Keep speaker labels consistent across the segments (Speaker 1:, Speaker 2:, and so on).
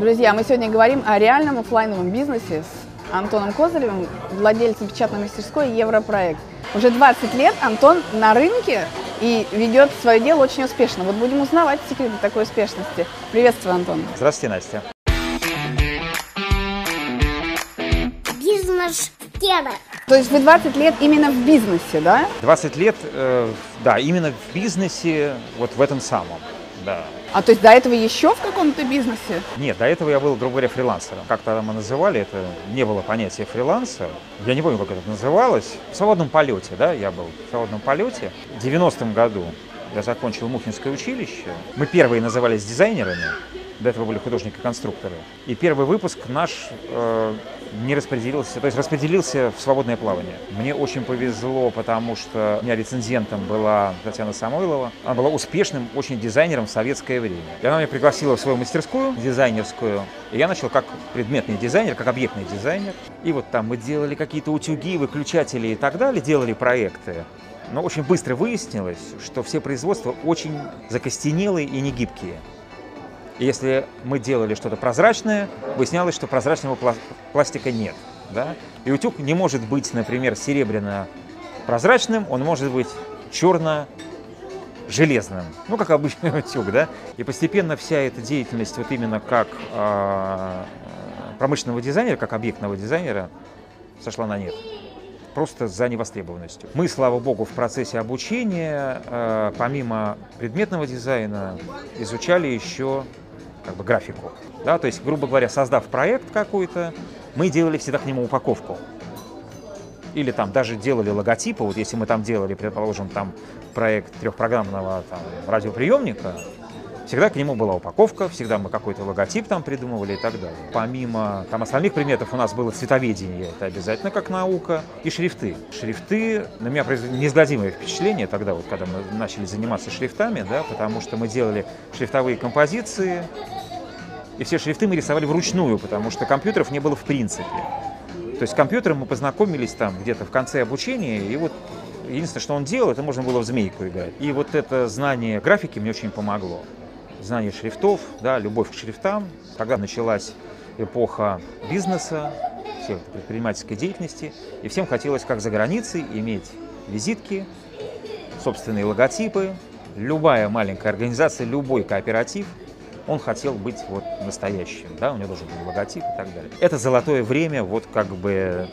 Speaker 1: Друзья, мы сегодня говорим о реальном офлайновом бизнесе с Антоном Козыревым, владельцем печатной мастерской «Европроект». Уже 20 лет Антон на рынке и ведет свое дело очень успешно. Вот будем узнавать секреты такой успешности. Приветствую, Антон.
Speaker 2: Здравствуйте, Настя.
Speaker 3: Бизнес-тема.
Speaker 1: То есть вы 20 лет именно в бизнесе, да?
Speaker 2: 20 лет, э, да, именно в бизнесе, вот в этом самом, да.
Speaker 1: А то есть до этого еще в каком-то бизнесе?
Speaker 2: Нет, до этого я был, грубо говоря, фрилансером. Как тогда мы называли это, не было понятия фриланса. Я не помню, как это называлось. В свободном полете, да, я был в свободном полете. В 90-м году я закончил Мухинское училище. Мы первые назывались дизайнерами. До этого были художники-конструкторы. И первый выпуск наш э, не распределился, то есть распределился в свободное плавание. Мне очень повезло, потому что у меня рецензентом была Татьяна Самойлова. Она была успешным очень дизайнером в советское время. И она меня пригласила в свою мастерскую дизайнерскую. И я начал как предметный дизайнер, как объектный дизайнер. И вот там мы делали какие-то утюги, выключатели и так далее, делали проекты. Но очень быстро выяснилось, что все производства очень закостенелые и негибкие. И если мы делали что-то прозрачное, выяснялось, что прозрачного пластика нет. Да? И утюг не может быть, например, серебряно-прозрачным, он может быть черно-железным, ну, как обычный утюг, да. И постепенно вся эта деятельность вот именно как э, промышленного дизайнера, как объектного дизайнера сошла на нет просто за невостребованностью. Мы, слава богу, в процессе обучения, э, помимо предметного дизайна, изучали еще как бы, графику. Да? То есть, грубо говоря, создав проект какой-то, мы делали всегда к нему упаковку. Или там даже делали логотипы, вот если мы там делали, предположим, там проект трехпрограммного там, радиоприемника, Всегда к нему была упаковка, всегда мы какой-то логотип там придумывали и так далее. Помимо там остальных предметов у нас было цветоведение, это обязательно как наука, и шрифты. Шрифты на меня произвели неизгладимое впечатление тогда, вот когда мы начали заниматься шрифтами, да, потому что мы делали шрифтовые композиции, и все шрифты мы рисовали вручную, потому что компьютеров не было в принципе. То есть с компьютером мы познакомились там где-то в конце обучения, и вот единственное, что он делал, это можно было в змейку играть. И вот это знание графики мне очень помогло знание шрифтов, да, любовь к шрифтам. Когда началась эпоха бизнеса, всей предпринимательской деятельности, и всем хотелось, как за границей, иметь визитки, собственные логотипы. Любая маленькая организация, любой кооператив, он хотел быть вот настоящим, да, у него должен быть логотип и так далее. Это золотое время, вот как бы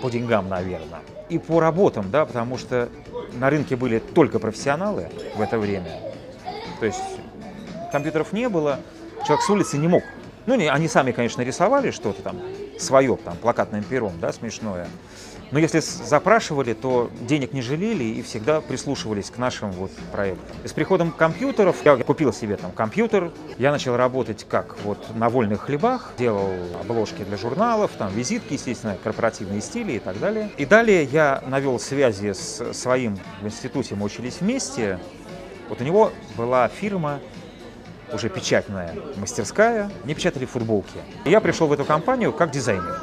Speaker 2: по деньгам, наверное. И по работам, да, потому что на рынке были только профессионалы в это время. То есть компьютеров не было, человек с улицы не мог. Ну, не, они сами, конечно, рисовали что-то там свое, там, плакатным пером, да, смешное. Но если запрашивали, то денег не жалели и всегда прислушивались к нашим вот проектам. И с приходом компьютеров я купил себе там компьютер, я начал работать как вот на вольных хлебах, делал обложки для журналов, там визитки, естественно, корпоративные стили и так далее. И далее я навел связи с своим в институте, мы учились вместе. Вот у него была фирма уже печатная мастерская, не печатали футболки. И я пришел в эту компанию как дизайнер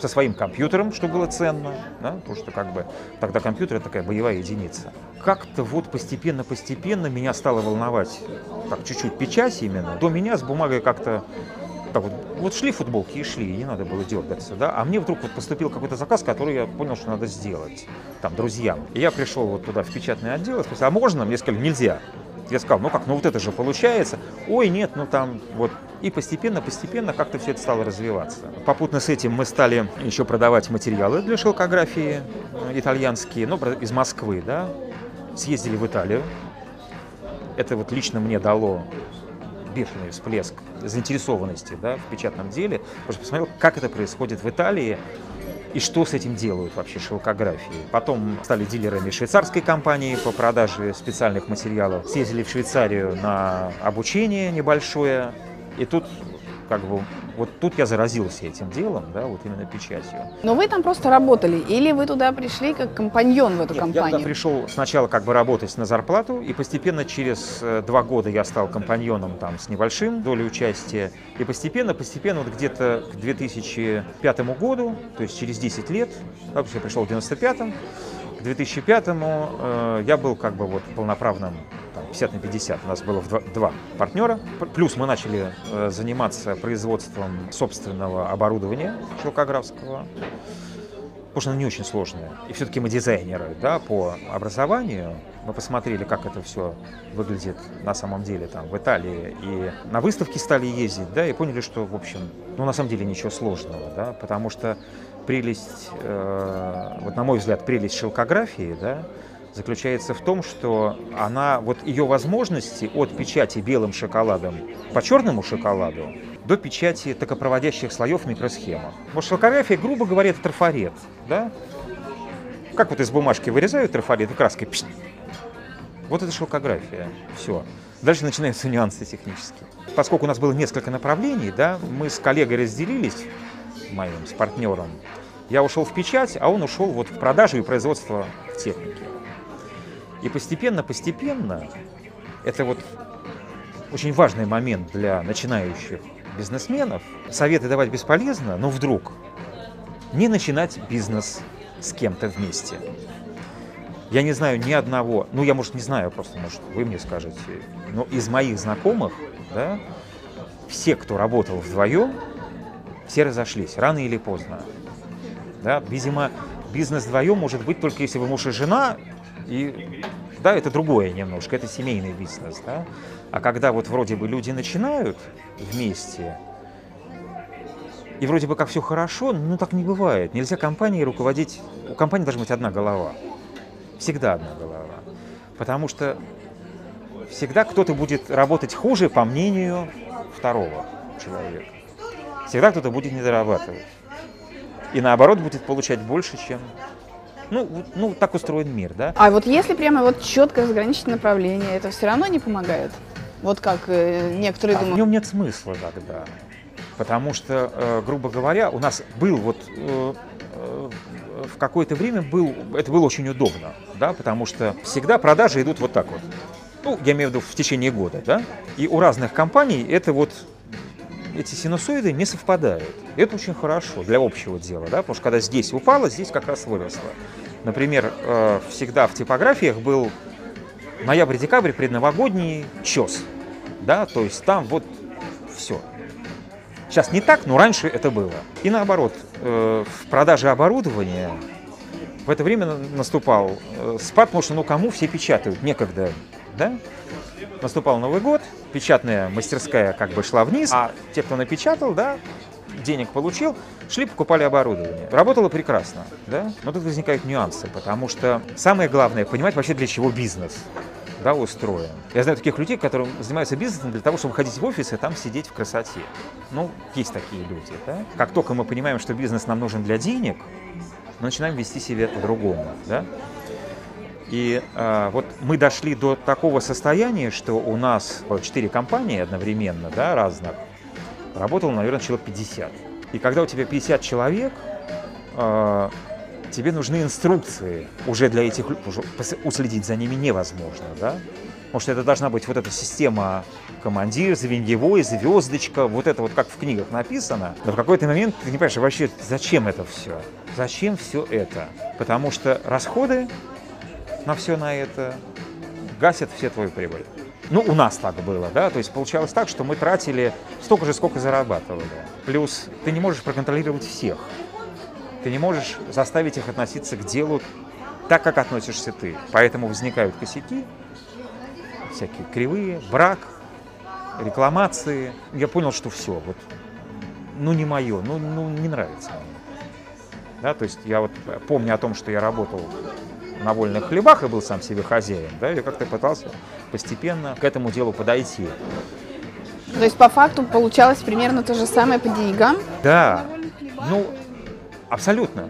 Speaker 2: со своим компьютером, что было ценно, да, потому что как бы тогда компьютер это такая боевая единица. Как-то вот постепенно-постепенно меня стало волновать так чуть-чуть печать именно. До меня с бумагой как-то так вот, вот шли футболки и шли, и не надо было дергаться, да, а мне вдруг вот поступил какой-то заказ, который я понял, что надо сделать, там, друзьям. И я пришел вот туда в печатный отдел, и спросил, а можно? Мне сказали, нельзя. Я сказал, ну как, ну вот это же получается. Ой, нет, ну там вот. И постепенно-постепенно как-то все это стало развиваться. Попутно с этим мы стали еще продавать материалы для шелкографии э, итальянские, ну, из Москвы, да. Съездили в Италию. Это вот лично мне дало бешеный всплеск заинтересованности да, в печатном деле, потому посмотрел, как это происходит в Италии, и что с этим делают вообще шелкографии. Потом стали дилерами швейцарской компании по продаже специальных материалов. Съездили в Швейцарию на обучение небольшое. И тут как бы вот тут я заразился этим делом, да, вот именно печатью.
Speaker 1: Но вы там просто работали, или вы туда пришли как компаньон в эту
Speaker 2: Нет,
Speaker 1: компанию?
Speaker 2: Я туда пришел сначала как бы работать на зарплату, и постепенно через э, два года я стал компаньоном там с небольшим долей участия, и постепенно, постепенно вот где-то к 2005 году, то есть через 10 лет, я пришел в 95-м, к 2005-му э, я был как бы вот полноправным там, 50 на 50. У нас было два, два партнера. Плюс мы начали э, заниматься производством собственного оборудования шелкографского. Потому что оно не очень сложное. И все-таки мы дизайнеры да, по образованию. Мы посмотрели, как это все выглядит на самом деле там в Италии. И на выставки стали ездить, да, и поняли, что, в общем, ну, на самом деле ничего сложного, да, потому что прелесть, э, вот на мой взгляд, прелесть шелкографии, да, заключается в том, что она, вот ее возможности от печати белым шоколадом по черному шоколаду до печати токопроводящих слоев в. Вот шелкография, грубо говоря, это трафарет, да? Как вот из бумажки вырезают трафарет и краской, пш, вот это шелкография, все. Дальше начинаются нюансы технические. Поскольку у нас было несколько направлений, да, мы с коллегой разделились, моим, с партнером. Я ушел в печать, а он ушел вот в продажу и производство в технике. И постепенно-постепенно, это вот очень важный момент для начинающих бизнесменов, советы давать бесполезно, но вдруг не начинать бизнес с кем-то вместе. Я не знаю ни одного, ну я, может, не знаю, просто, может, вы мне скажете, но из моих знакомых, да, все, кто работал вдвоем, все разошлись, рано или поздно. Да, видимо, бизнес вдвоем может быть только если вы муж и жена, и да, это другое немножко, это семейный бизнес, да. А когда вот вроде бы люди начинают вместе, и вроде бы как все хорошо, ну так не бывает. Нельзя компанией руководить, у компании должна быть одна голова. Всегда одна голова. Потому что всегда кто-то будет работать хуже, по мнению второго человека. Всегда кто-то будет недорабатывать. И наоборот будет получать больше, чем ну, ну, так устроен мир, да.
Speaker 1: А вот если прямо вот четко разграничить направление, это все равно не помогает? Вот как э, некоторые
Speaker 2: а
Speaker 1: думают.
Speaker 2: В нем нет смысла тогда. Потому что, э, грубо говоря, у нас был вот э, в какое-то время был, это было очень удобно, да, потому что всегда продажи идут вот так вот. Ну, я имею в виду в течение года, да, и у разных компаний это вот эти синусоиды не совпадают. И это очень хорошо для общего дела, да, потому что когда здесь упало, здесь как раз выросло. Например, э, всегда в типографиях был ноябрь-декабрь предновогодний чес, да, то есть там вот все. Сейчас не так, но раньше это было. И наоборот, э, в продаже оборудования в это время наступал э, спад, потому что ну кому все печатают, некогда, да? Наступал Новый год, печатная мастерская как бы шла вниз, а те, кто напечатал, да, денег получил, шли, покупали оборудование. Работало прекрасно, да? Но тут возникают нюансы, потому что самое главное понимать вообще для чего бизнес да, устроен. Я знаю таких людей, которые занимаются бизнесом для того, чтобы ходить в офис и там сидеть в красоте. Ну, есть такие люди, да. Как только мы понимаем, что бизнес нам нужен для денег, мы начинаем вести себя по-другому, да. И э, вот мы дошли до такого состояния, что у нас четыре компании одновременно, да, разных, работало, наверное, человек 50. И когда у тебя 50 человек, э, тебе нужны инструкции уже для этих уже уследить за ними невозможно, да? Потому что это должна быть вот эта система командир, звеньевой, звездочка, вот это вот как в книгах написано. Но в какой-то момент ты не понимаешь, вообще зачем это все? Зачем все это? Потому что расходы на все на это гасят все твою прибыль. Ну, у нас так было, да, то есть получалось так, что мы тратили столько же, сколько зарабатывали. Плюс ты не можешь проконтролировать всех. Ты не можешь заставить их относиться к делу так, как относишься ты. Поэтому возникают косяки, всякие кривые, брак, рекламации. Я понял, что все, вот, ну не мое, ну, ну не нравится мне. Да, то есть я вот помню о том, что я работал на вольных хлебах и был сам себе хозяин, да, я как-то пытался постепенно к этому делу подойти.
Speaker 1: То есть по факту получалось примерно то же самое по деньгам?
Speaker 2: Да, ну абсолютно,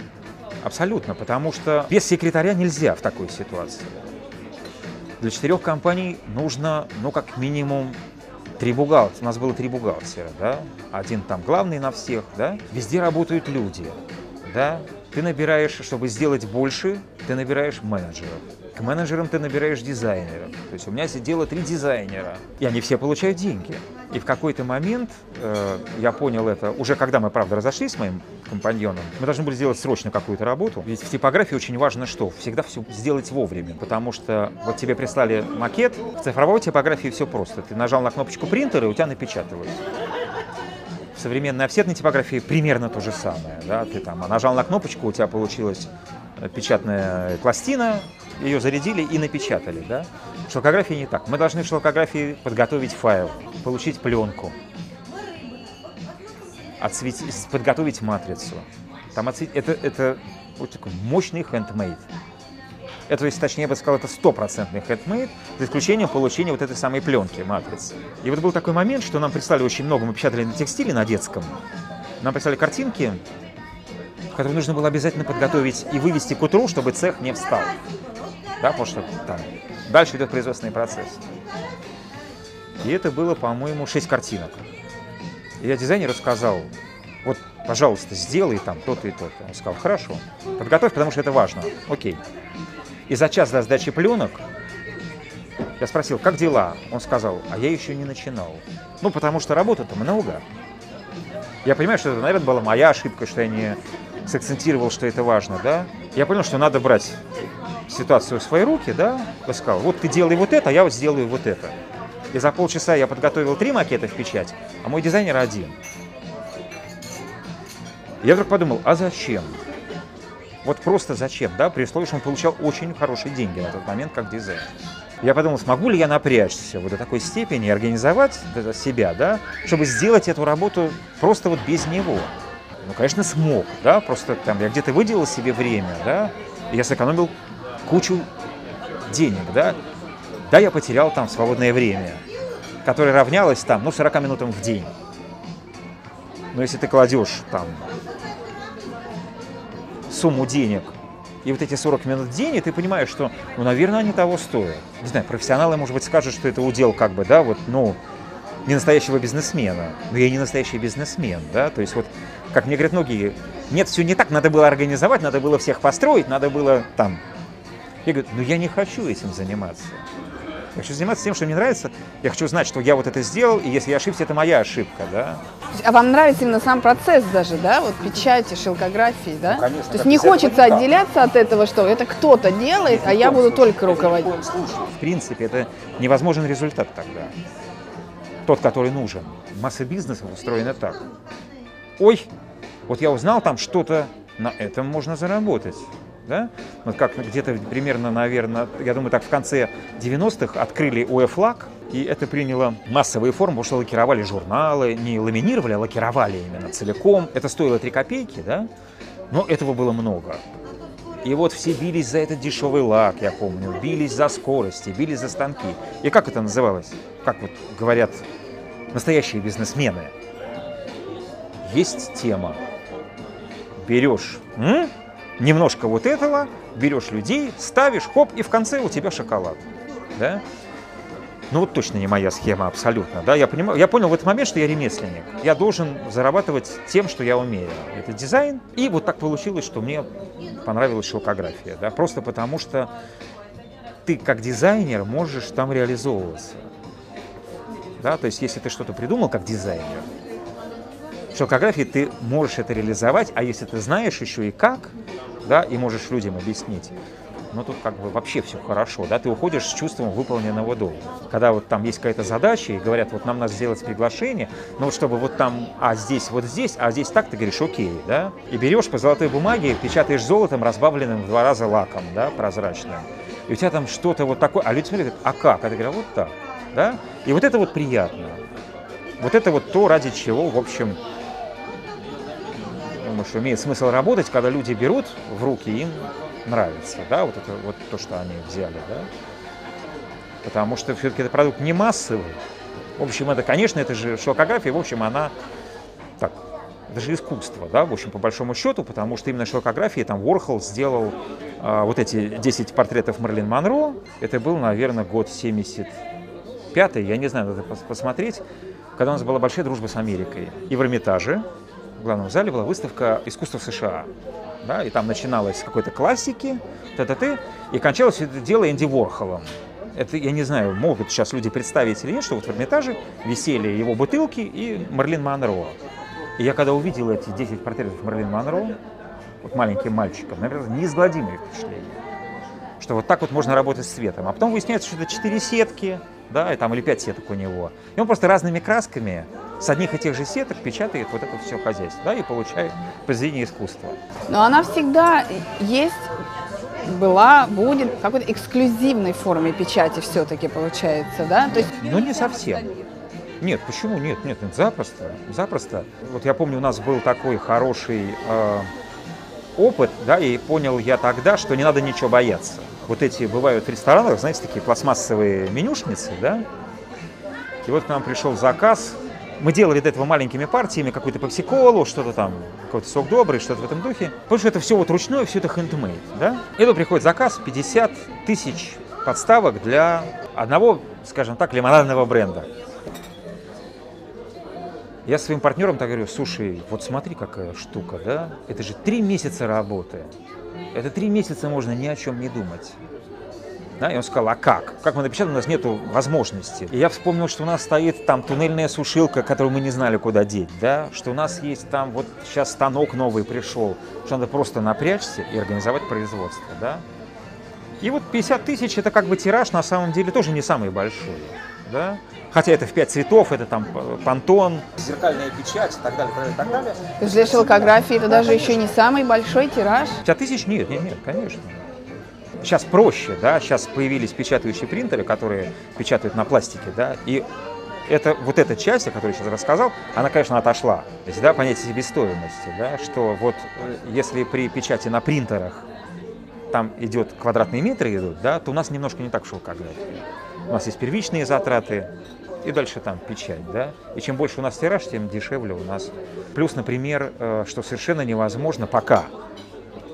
Speaker 2: абсолютно, потому что без секретаря нельзя в такой ситуации. Для четырех компаний нужно, ну, как минимум, три бухгалтера. У нас было три бухгалтера, да? Один там главный на всех, да? Везде работают люди, да? Ты набираешь, чтобы сделать больше, ты набираешь менеджеров. К менеджерам ты набираешь дизайнеров. То есть у меня сидело три дизайнера, и они все получают деньги. И в какой-то момент э, я понял это, уже когда мы, правда, разошлись с моим компаньоном, мы должны были сделать срочно какую-то работу. Ведь в типографии очень важно что? Всегда все сделать вовремя, потому что вот тебе прислали макет, в цифровой типографии все просто. Ты нажал на кнопочку принтера, и у тебя напечаталось. В современной офсетной типографии примерно то же самое. Да? Ты там нажал на кнопочку, у тебя получилась печатная пластина, ее зарядили и напечатали. Да? В не так. Мы должны в шелкографии подготовить файл, получить пленку, отсветить, подготовить матрицу. Там отсвет... это, это вот такой мощный handmade. Это, есть, точнее, я бы сказал, это стопроцентный handmade, за исключением получения вот этой самой пленки, матрицы. И вот был такой момент, что нам прислали очень много, мы печатали на текстиле, на детском. Нам прислали картинки, которые нужно было обязательно подготовить и вывести к утру, чтобы цех не встал. Да, потому что там дальше идет производственный процесс. И это было, по-моему, 6 картинок. И я дизайнеру сказал, вот, пожалуйста, сделай там то-то и то-то. Он сказал, хорошо, подготовь, потому что это важно. Окей. И за час до сдачи пленок я спросил, как дела? Он сказал, а я еще не начинал. Ну, потому что работы-то много. Я понимаю, что это, наверное, была моя ошибка, что я не сакцентировал, что это важно, да. Я понял, что надо брать ситуацию в свои руки, да. Я сказал, вот ты делай вот это, а я вот сделаю вот это. И за полчаса я подготовил три макета в печать, а мой дизайнер один. Я вдруг подумал, а зачем? Вот просто зачем, да, при условии, что он получал очень хорошие деньги на тот момент как дизайнер. Я подумал, смогу ли я напрячься вот до такой степени организовать себя, да, чтобы сделать эту работу просто вот без него. Ну, конечно, смог, да, просто там я где-то выделил себе время, да, я сэкономил кучу денег, да. Да, я потерял там свободное время, которое равнялось там, ну, 40 минутам в день. Но если ты кладешь там сумму денег и вот эти 40 минут и ты понимаешь, что, ну, наверное, они того стоят. Не знаю, профессионалы, может быть, скажут, что это удел как бы, да, вот, ну, не настоящего бизнесмена. Но я не настоящий бизнесмен, да, то есть вот, как мне говорят многие, нет, все не так, надо было организовать, надо было всех построить, надо было там. Я говорю, ну я не хочу этим заниматься. Я хочу заниматься тем, что мне нравится. Я хочу знать, что я вот это сделал, и если я ошибся, это моя ошибка, да.
Speaker 1: А вам нравится именно сам процесс даже, да, вот печати, шелкографии, да?
Speaker 2: Ну, конечно,
Speaker 1: То есть не хочется
Speaker 2: никак.
Speaker 1: отделяться от этого, что это кто-то делает, а я буду только руководить.
Speaker 2: В принципе, это невозможен результат тогда. Тот, который нужен. Масса бизнесов устроена так. Ой, вот я узнал там что-то, на этом можно заработать. Да? Вот как где-то примерно, наверное, я думаю, так в конце 90-х открыли УЭФЛАК, и это приняло массовые формы, потому что лакировали журналы, не ламинировали, а лакировали именно целиком. Это стоило 3 копейки, да? Но этого было много. И вот все бились за этот дешевый лак, я помню, бились за скорости, бились за станки. И как это называлось? Как вот говорят настоящие бизнесмены. Есть тема. Берешь м, немножко вот этого, берешь людей, ставишь, хоп, и в конце у тебя шоколад. Да? Ну вот точно не моя схема абсолютно. Да? Я, понимаю, я понял в этот момент, что я ремесленник. Я должен зарабатывать тем, что я умею. Это дизайн. И вот так получилось, что мне понравилась шелкография. Да? Просто потому что ты как дизайнер можешь там реализовываться. Да? То есть если ты что-то придумал как дизайнер, в шелкографии ты можешь это реализовать, а если ты знаешь еще и как, да, и можешь людям объяснить, ну тут как бы вообще все хорошо, да, ты уходишь с чувством выполненного долга. Когда вот там есть какая-то задача, и говорят, вот нам надо сделать приглашение, но вот чтобы вот там, а здесь, вот здесь, а здесь так, ты говоришь, окей, да, и берешь по золотой бумаге, печатаешь золотом, разбавленным в два раза лаком, да, прозрачным, и у тебя там что-то вот такое, а люди смотрят, а как? А ты говоришь, вот так, да, и вот это вот приятно. Вот это вот то, ради чего, в общем, думаю, что имеет смысл работать, когда люди берут в руки, им нравится, да, вот это вот то, что они взяли, да. Потому что все-таки это продукт не массовый. В общем, это, конечно, это же шелкография, в общем, она так, это же искусство, да, в общем, по большому счету, потому что именно шелкография, там Уорхол сделал а, вот эти 10 портретов Марлин Монро, это был, наверное, год 75 я не знаю, надо пос- посмотреть, когда у нас была большая дружба с Америкой. И в Эрмитаже, в главном зале, была выставка искусства США. Да, и там начиналось с какой-то классики, т-т-т, и кончалось это дело Энди Ворхолом. Это, я не знаю, могут сейчас люди представить или нет, что вот в Эрмитаже висели его бутылки и Марлин Монро. И я когда увидел эти 10 портретов Марлин Монро, вот маленьким мальчиком, наверное, неизгладимое впечатление. Что вот так вот можно работать с цветом. А потом выясняется, что это 4 сетки, да, и там или 5 сеток у него. И он просто разными красками с одних и тех же сеток печатает вот это все хозяйство, да, и получает произведение искусства.
Speaker 1: Но она всегда есть была, будет в какой-то эксклюзивной форме печати все-таки получается, да?
Speaker 2: То есть... Ну, не совсем. Нет, почему нет? Нет, нет, запросто, запросто. Вот я помню, у нас был такой хороший э, опыт, да, и понял я тогда, что не надо ничего бояться. Вот эти бывают в ресторанах, знаете, такие пластмассовые менюшницы, да, и вот к нам пришел заказ мы делали до этого маленькими партиями, какую-то попсиколу, что-то там, какой-то сок добрый, что-то в этом духе. Потому что это все вот ручное, все это хендмейд, да? И тут приходит заказ 50 тысяч подставок для одного, скажем так, лимонадного бренда. Я своим партнерам так говорю, слушай, вот смотри, какая штука, да? Это же три месяца работы. Это три месяца можно ни о чем не думать. Да, и он сказал, а как? Как мы напечатали, у нас нет возможности. И я вспомнил, что у нас стоит там туннельная сушилка, которую мы не знали, куда деть, да, что у нас есть там вот сейчас станок новый пришел, что надо просто напрячься и организовать производство, да. И вот 50 тысяч это как бы тираж на самом деле тоже не самый большой, да. Хотя это в пять цветов, это там понтон, зеркальная печать и так далее, и так далее.
Speaker 1: То есть для шелкографии это даже еще не самый большой тираж?
Speaker 2: 50 тысяч? Нет, нет, нет, конечно. Сейчас проще, да, сейчас появились печатающие принтеры, которые печатают на пластике, да, и это, вот эта часть, о которой я сейчас рассказал, она, конечно, отошла. То есть, да, понятие себестоимости, да, что вот э, если при печати на принтерах там идет квадратные метры идут, да, то у нас немножко не так в шелкографии. У нас есть первичные затраты, и дальше там печать, да. И чем больше у нас тираж, тем дешевле у нас. Плюс, например, э, что совершенно невозможно пока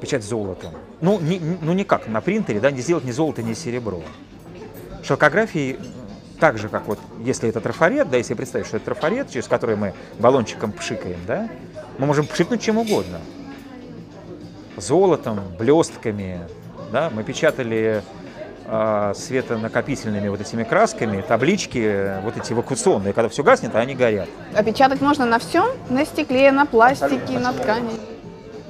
Speaker 2: печать золотом. Ну, не, ну никак, на принтере, да, не сделать ни золото, ни серебро. Шелкографии так же, как вот, если это трафарет, да, если представить, что это трафарет, через который мы баллончиком пшикаем, да, мы можем пшикнуть чем угодно. Золотом, блестками, да, мы печатали э, светонакопительными вот этими красками, таблички, вот эти эвакуационные, когда все гаснет, а они горят.
Speaker 1: А печатать можно на всем? На стекле, на пластике, на ткани?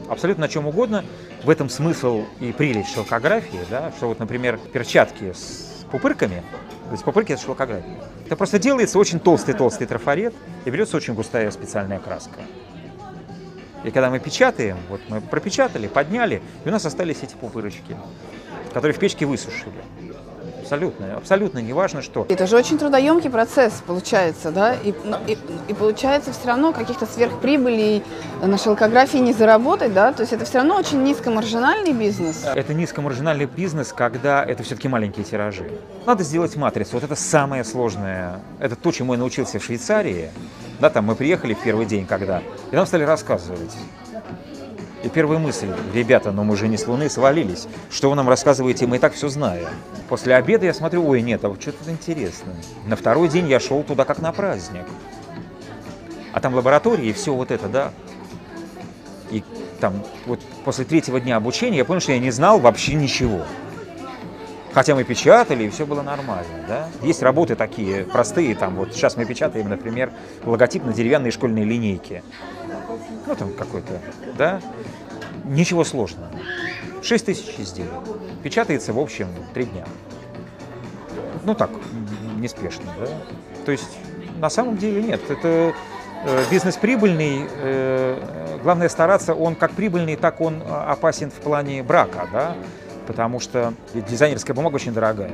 Speaker 2: Абсолютно на чем угодно. В этом смысл и прелесть шелкографии, да, что вот, например, перчатки с пупырками, то есть пупырки это шелкография. Это просто делается очень толстый-толстый трафарет и берется очень густая специальная краска. И когда мы печатаем, вот мы пропечатали, подняли, и у нас остались эти пупырочки, которые в печке высушили. Абсолютно, абсолютно не важно что.
Speaker 1: Это же очень трудоемкий процесс получается, да? И, и, и получается все равно каких-то сверхприбылей на шелкографии не заработать, да? То есть это все равно очень низкомаржинальный бизнес.
Speaker 2: Это низкомаржинальный бизнес, когда это все-таки маленькие тиражи. Надо сделать матрицу. Вот это самое сложное. Это то, чему я научился в Швейцарии. Да, там мы приехали в первый день, когда, и нам стали рассказывать. И первая мысль, ребята, но мы же не с Луны свалились. Что вы нам рассказываете, мы и так все знаем. После обеда я смотрю, ой, нет, а вот что-то интересное. На второй день я шел туда как на праздник. А там лаборатории и все вот это, да. И там вот после третьего дня обучения я понял, что я не знал вообще ничего. Хотя мы печатали, и все было нормально, да. Есть работы такие простые, там вот сейчас мы печатаем, например, логотип на деревянной школьной линейке. Ну, там какой-то, да. Ничего сложного. 6 тысяч изделий. Печатается, в общем, 3 дня. Ну так, неспешно, да. То есть, на самом деле нет. Это э, бизнес прибыльный, э, главное стараться, он как прибыльный, так он э, опасен в плане брака, да, потому что дизайнерская бумага очень дорогая.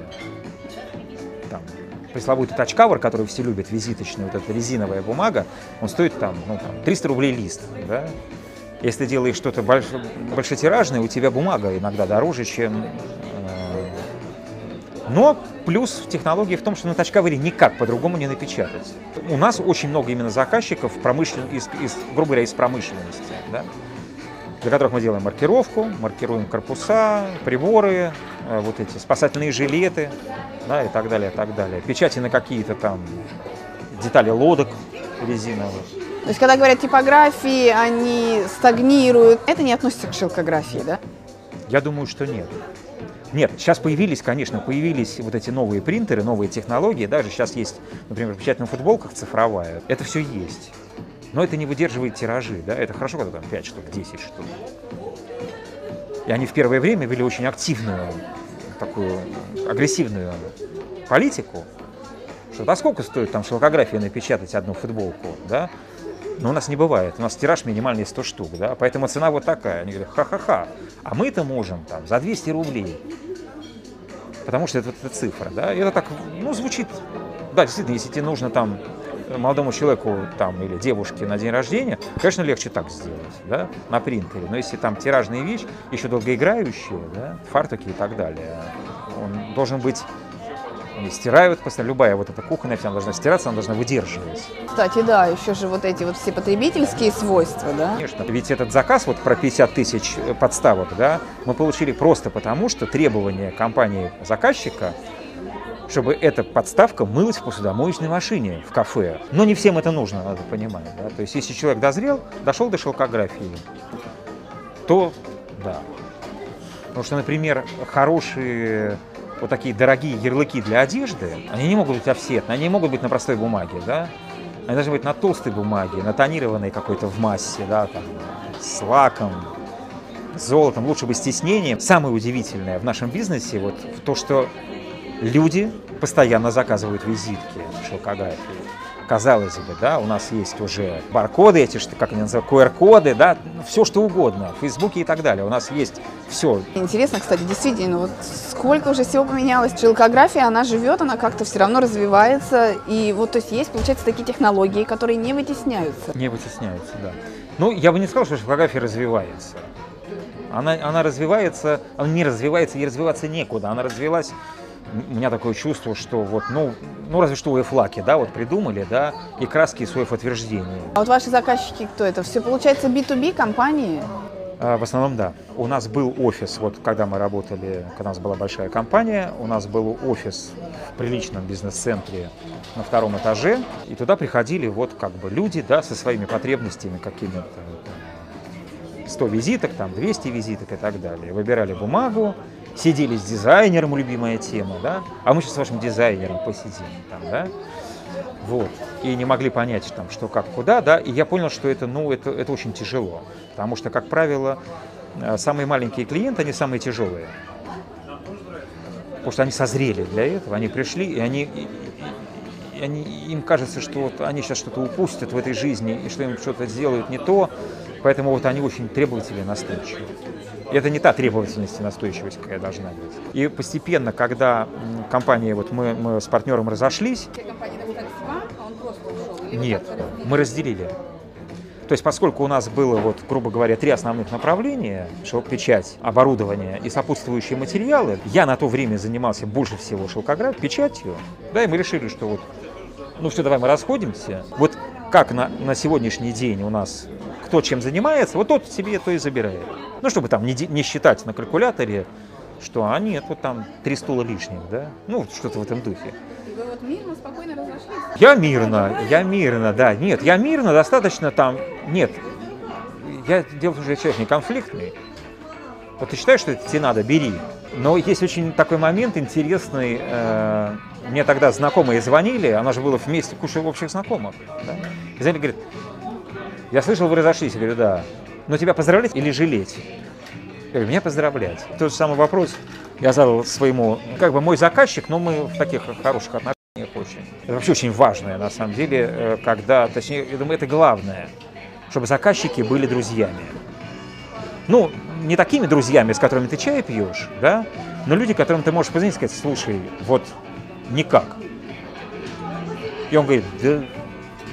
Speaker 2: Пресловутый тачкавер, который все любят, визиточный, вот эта резиновая бумага, он стоит там, ну, там 300 рублей лист, да, если ты делаешь что-то больш... большотиражное, у тебя бумага иногда дороже, чем... Э, но плюс технологии в том, что на тачкавере никак по-другому не напечатать. У нас очень много именно заказчиков, промышлен... из, из, грубо говоря, из промышленности, да? Для которых мы делаем маркировку, маркируем корпуса, приборы, э, вот эти спасательные жилеты да, и так далее, и так далее. Печати на какие-то там детали лодок резиновых.
Speaker 1: То есть, когда говорят типографии, они стагнируют, это не относится к шелкографии, да?
Speaker 2: Я думаю, что нет. Нет, сейчас появились, конечно, появились вот эти новые принтеры, новые технологии. Даже сейчас есть, например, в печатных футболках цифровая. Это все есть. Но это не выдерживает тиражи, да, это хорошо, когда там 5 штук, 10 штук. И они в первое время вели очень активную, такую агрессивную политику, что да сколько стоит там шелкография напечатать одну футболку, да, но у нас не бывает. У нас тираж минимальный 100 штук, да, поэтому цена вот такая. Они говорят, ха-ха-ха, а мы это можем там за 200 рублей. Потому что это, это цифра, да, и это так, ну, звучит, да, действительно, если тебе нужно там молодому человеку там, или девушке на день рождения, конечно, легче так сделать, да, на принтере. Но если там тиражная вещь, еще долгоиграющая, да, фартуки и так далее, он должен быть они стирают постоянно. Любая вот эта кухонная она должна стираться, она должна выдерживать.
Speaker 1: Кстати, да, еще же вот эти вот все потребительские свойства, да?
Speaker 2: Конечно. Ведь этот заказ вот про 50 тысяч подставок, да, мы получили просто потому, что требования компании заказчика чтобы эта подставка мылась в посудомоечной машине в кафе. Но не всем это нужно, надо понимать. Да? То есть если человек дозрел, дошел до шелкографии, то да. Потому что, например, хорошие вот такие дорогие ярлыки для одежды, они не могут быть офсетные, они не могут быть на простой бумаге, да? Они должны быть на толстой бумаге, на тонированной какой-то в массе, да, там, с лаком, с золотом, лучше бы с тиснением. Самое удивительное в нашем бизнесе вот то, что люди постоянно заказывают визитки шелкографии казалось бы, да, у нас есть уже баркоды эти, что, как они называют, QR-коды, да, все что угодно, в Фейсбуке и так далее. У нас есть все.
Speaker 1: Интересно, кстати, действительно, вот сколько уже всего поменялось. Шелкография, она живет, она как-то все равно развивается. И вот, то есть, есть, получается, такие технологии, которые не вытесняются.
Speaker 2: Не вытесняются, да. Ну, я бы не сказал, что шелкография развивается. Она, она развивается, она не развивается, ей развиваться некуда. Она развилась у меня такое чувство, что вот, ну, ну разве что уэфлаки, да, вот придумали, да, и краски своих утверждений.
Speaker 1: А вот ваши заказчики кто это? Все получается B2B компании?
Speaker 2: А, в основном, да. У нас был офис, вот когда мы работали, когда у нас была большая компания, у нас был офис в приличном бизнес-центре на втором этаже, и туда приходили вот как бы люди, да, со своими потребностями какими-то, 100 визиток, там 200 визиток и так далее. Выбирали бумагу, сидели с дизайнером, любимая тема, да, а мы сейчас с вашим дизайнером посидим там, да, вот, и не могли понять, там, что, как, куда, да, и я понял, что это, ну, это, это очень тяжело, потому что, как правило, э, самые маленькие клиенты, они самые тяжелые, потому что они созрели для этого, они пришли, и они, и, и они, им кажется, что вот они сейчас что-то упустят в этой жизни, и что им что-то сделают не то, поэтому вот они очень требовательные, настойчивые. Это не та требовательность и настойчивость, какая должна быть. И постепенно, когда компания, вот мы, мы с партнером разошлись... Нет, мы разделили. То есть, поскольку у нас было, вот, грубо говоря, три основных направления, шелк-печать, оборудование и сопутствующие материалы, я на то время занимался больше всего шелкограф, печатью, да, и мы решили, что вот, ну все, давай мы расходимся. Вот как на, на сегодняшний день у нас кто чем занимается, вот тот себе то и забирает. Ну, чтобы там не, не считать на калькуляторе, что, а нет, вот там три стула лишних, да? Ну, что-то в этом духе.
Speaker 1: Вы вот мирно, спокойно разошлись?
Speaker 2: Я мирно, я мирно, да. Нет, я мирно, достаточно там, нет. Я, дело я человек не конфликтный. Вот ты считаешь, что это тебе надо, бери. Но есть очень такой момент интересный. Э, мне тогда знакомые звонили, она же была вместе, куча общих знакомых. Да? И звонили, говорит, я слышал, вы разошлись. Я говорю, да. Но тебя поздравлять или жалеть? Я говорю, меня поздравлять. Тот же самый вопрос я задал своему, как бы мой заказчик, но мы в таких хороших отношениях очень. Это вообще очень важное, на самом деле, э, когда, точнее, я думаю, это главное, чтобы заказчики были друзьями. Ну, не такими друзьями, с которыми ты чай пьешь, да, но люди, которым ты можешь позвонить и сказать, слушай, вот никак. И он говорит, да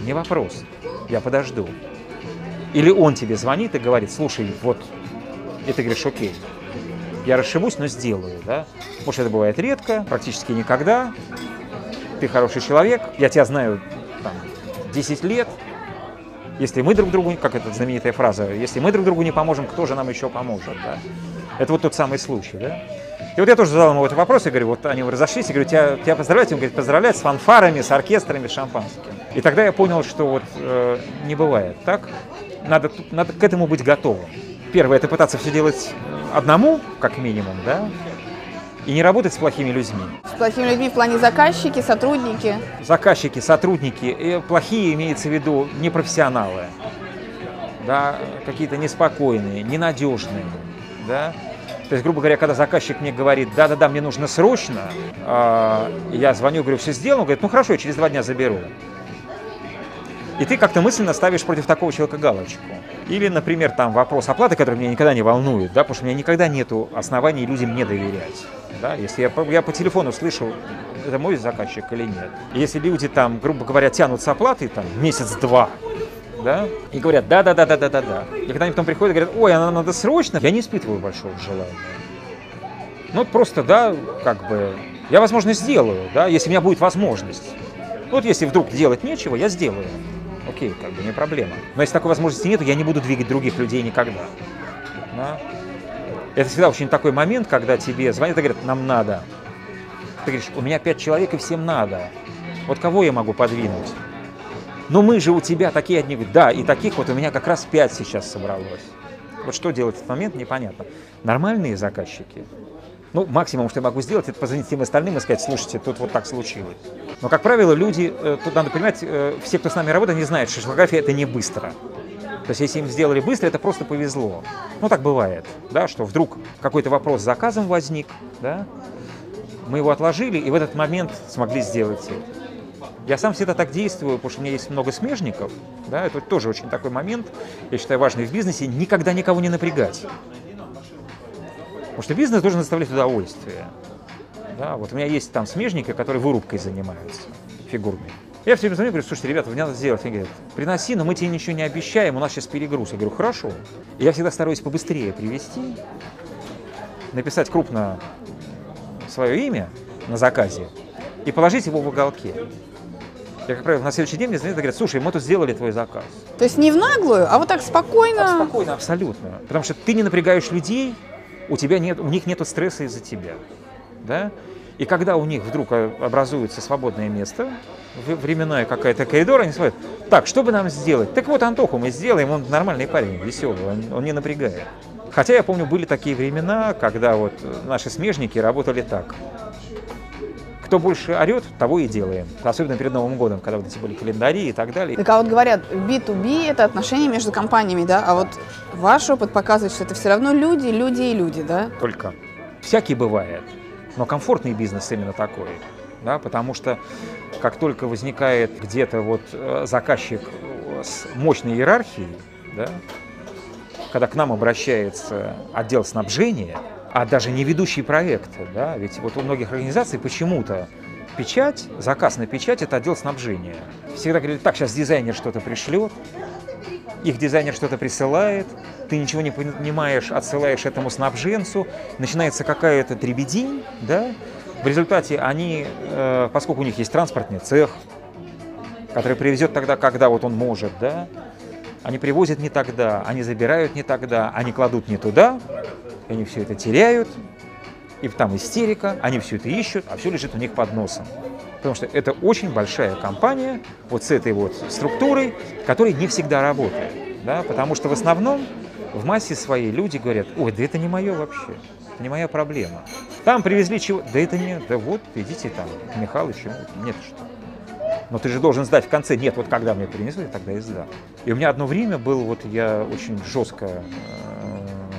Speaker 2: не вопрос, я подожду. Или он тебе звонит и говорит, слушай, вот, и ты говоришь, окей, я расшибусь, но сделаю, да. Может, это бывает редко, практически никогда. Ты хороший человек, я тебя знаю там, 10 лет. Если мы друг другу, как эта знаменитая фраза, если мы друг другу не поможем, кто же нам еще поможет, да? Это вот тот самый случай, да? И вот я тоже задал ему этот вопрос, я говорю, вот они разошлись, я говорю, тебя, тебя поздравляют? Он говорит, поздравляют с фанфарами, с оркестрами, с шампанским. И тогда я понял, что вот э, не бывает так. Надо, надо к этому быть готовым. Первое, это пытаться все делать одному, как минимум, да, и не работать с плохими людьми.
Speaker 1: С плохими людьми в плане заказчики, сотрудники?
Speaker 2: Заказчики, сотрудники. Плохие имеется в виду непрофессионалы, да, какие-то неспокойные, ненадежные. Да? То есть, грубо говоря, когда заказчик мне говорит, да-да-да, мне нужно срочно, э, я звоню, говорю, все сделано, он говорит, ну хорошо, я через два дня заберу. И ты как-то мысленно ставишь против такого человека галочку. Или, например, там вопрос оплаты, который меня никогда не волнует, да, потому что у меня никогда нет оснований людям не доверять. Да, если я, я по телефону слышу, это мой заказчик или нет. Если люди там, грубо говоря, тянут с оплатой там месяц-два, да, и говорят, да-да-да-да-да-да-да. И когда они потом приходят и говорят, ой, а нам надо срочно, я не испытываю большого желания. Ну, просто, да, как бы, я, возможно, сделаю, да, если у меня будет возможность. Вот если вдруг делать нечего, я сделаю. Окей, как бы не проблема. Но если такой возможности нет, я не буду двигать других людей никогда. Да? Это всегда очень такой момент, когда тебе звонят и говорят, нам надо. Ты говоришь, у меня пять человек и всем надо. Вот кого я могу подвинуть? Но мы же у тебя такие одни. Да, и таких вот у меня как раз пять сейчас собралось. Вот что делать в этот момент, непонятно. Нормальные заказчики, ну, максимум, что я могу сделать, это позвонить всем остальным и сказать, слушайте, тут вот так случилось. Но, как правило, люди, э, тут надо понимать, э, все, кто с нами работает, не знают, что шелкография это не быстро. То есть, если им сделали быстро, это просто повезло. Ну, так бывает, да, что вдруг какой-то вопрос с заказом возник, да, мы его отложили, и в этот момент смогли сделать это. Я сам всегда так действую, потому что у меня есть много смежников, да, это тоже очень такой момент, я считаю, важный в бизнесе, никогда никого не напрягать. Потому что бизнес должен доставлять удовольствие. Да, вот у меня есть там смежники, которые вырубкой занимаются, фигурной. Я все время звоню, говорю, слушайте, ребята, мне надо сделать. Они говорят, приноси, но мы тебе ничего не обещаем, у нас сейчас перегруз. Я говорю, хорошо. И я всегда стараюсь побыстрее привести, написать крупно свое имя на заказе и положить его в уголке. Я, как правило, на следующий день мне звонят и говорят, слушай, мы тут сделали твой заказ.
Speaker 1: То есть не в наглую, а вот так спокойно?
Speaker 2: А спокойно, абсолютно. Потому что ты не напрягаешь людей, у, тебя нет, у них нет стресса из-за тебя. Да? И когда у них вдруг образуется свободное место, временная какая-то коридор, они смотрят, так, что бы нам сделать? Так вот Антоху мы сделаем, он нормальный парень, веселый, он, он не напрягает. Хотя я помню, были такие времена, когда вот наши смежники работали так. Кто больше орет, того и делаем. Особенно перед Новым годом, когда вот эти были календари и так далее.
Speaker 1: Так а вот говорят, B2B – это отношения между компаниями, да? А вот ваш опыт показывает, что это все равно люди, люди и люди, да?
Speaker 2: Только. Всякий бывает. Но комфортный бизнес именно такой. Да, потому что как только возникает где-то вот э, заказчик с мощной иерархией, да, когда к нам обращается отдел снабжения, а даже не ведущий проекта, да, ведь вот у многих организаций почему-то печать, заказ на печать – это отдел снабжения. Всегда говорили, так, сейчас дизайнер что-то пришлет, их дизайнер что-то присылает, ты ничего не понимаешь, отсылаешь этому снабженцу, начинается какая-то требедень, да, в результате они, э, поскольку у них есть транспортный цех, который привезет тогда, когда вот он может, да, они привозят не тогда, они забирают не тогда, они кладут не туда, они все это теряют, и там истерика, они все это ищут, а все лежит у них под носом. Потому что это очень большая компания вот с этой вот структурой, которая не всегда работает. Да? Потому что в основном в массе своей люди говорят, ой, да это не мое вообще, это не моя проблема. Там привезли чего, да это не, да вот, идите там к Михалычу, нет что. Но ты же должен сдать в конце, нет, вот когда мне принесли, тогда и сдам. И у меня одно время было, вот я очень жестко э,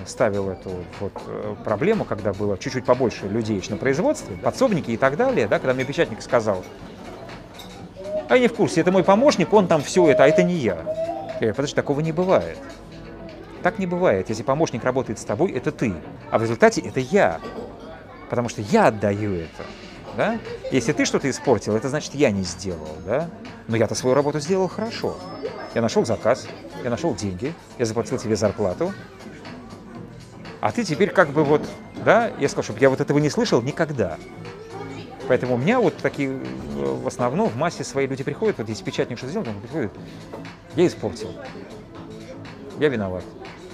Speaker 2: ставил эту вот э, проблему, когда было чуть-чуть побольше людей на производстве, подсобники и так далее, да, когда мне печатник сказал, а я не в курсе, это мой помощник, он там все это, а это не я. Я говорю, подожди, такого не бывает. Так не бывает. Если помощник работает с тобой, это ты. А в результате это я. Потому что я отдаю это. Да? Если ты что-то испортил, это значит, я не сделал. Да? Но я-то свою работу сделал хорошо. Я нашел заказ, я нашел деньги, я заплатил тебе зарплату. А ты теперь как бы вот, да, я сказал, чтобы я вот этого не слышал никогда. Поэтому у меня вот такие, в основном, в массе свои люди приходят, вот если печатник что сделал, он приходит, я испортил, я виноват.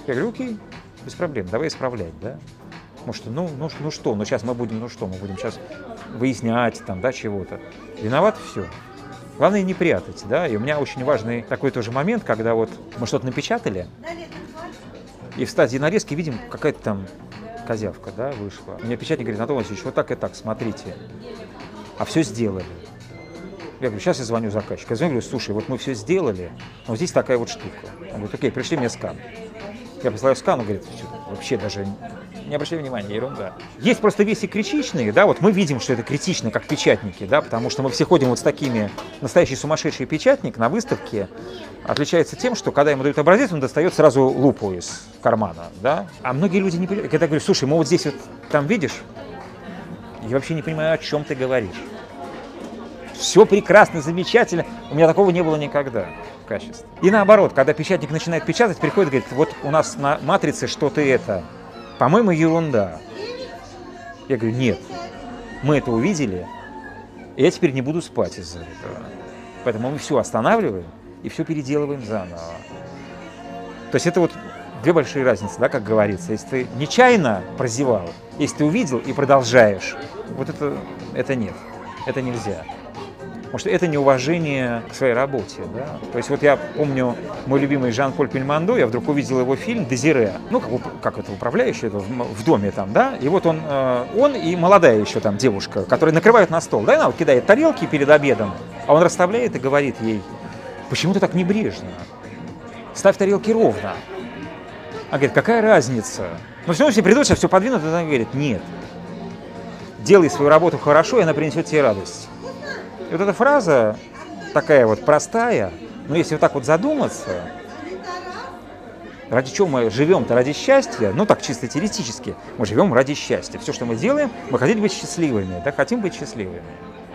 Speaker 2: Я говорю, окей, без проблем, давай исправлять, да. Может, ну, ну, ну что, ну сейчас мы будем, ну что, мы будем сейчас выяснять там, да, чего-то. Виноват все. Главное не прятать, да. И у меня очень важный такой тоже момент, когда вот мы что-то напечатали, и в стадии нарезки видим, какая-то там козявка, да, вышла. Мне печатник говорит, Анатолий Васильевич, вот так и так, смотрите. А все сделали. Я говорю, сейчас я звоню заказчику. Я звоню, говорю, слушай, вот мы все сделали, но здесь такая вот штука. Он говорит, окей, пришли мне скан. Я посылаю скан, он говорит, вообще даже не обращай внимания, ерунда. Есть просто веси критичные, да, вот мы видим, что это критично, как печатники, да, потому что мы все ходим вот с такими, настоящий сумасшедший печатник на выставке отличается тем, что когда ему дают образец, он достает сразу лупу из кармана, да, а многие люди не понимают, когда говорю, слушай, мы вот здесь вот там видишь, я вообще не понимаю, о чем ты говоришь. Все прекрасно, замечательно. У меня такого не было никогда в качестве. И наоборот, когда печатник начинает печатать, приходит и говорит, вот у нас на матрице что-то это по-моему, ерунда. Я говорю, нет, мы это увидели, и я теперь не буду спать из-за этого. Поэтому мы все останавливаем и все переделываем заново. То есть это вот две большие разницы, да, как говорится. Если ты нечаянно прозевал, если ты увидел и продолжаешь, вот это, это нет, это нельзя. Потому что это неуважение к своей работе. Да? То есть вот я помню мой любимый Жан-Поль Пельмондо, я вдруг увидел его фильм «Дезире», ну, как, как это управляющий это, в, в доме там, да, и вот он, э, он и молодая еще там девушка, которые накрывают на стол, да, и она вот кидает тарелки перед обедом, а он расставляет и говорит ей, почему ты так небрежно? Ставь тарелки ровно. Она говорит, какая разница? Но все равно все придут, все подвинут, и она говорит, нет, делай свою работу хорошо, и она принесет тебе радость. Вот эта фраза такая вот простая, но если вот так вот задуматься, ради чего мы живем-то ради счастья, ну так чисто теоретически, мы живем ради счастья. Все, что мы делаем, мы хотим быть счастливыми, да, хотим быть счастливыми.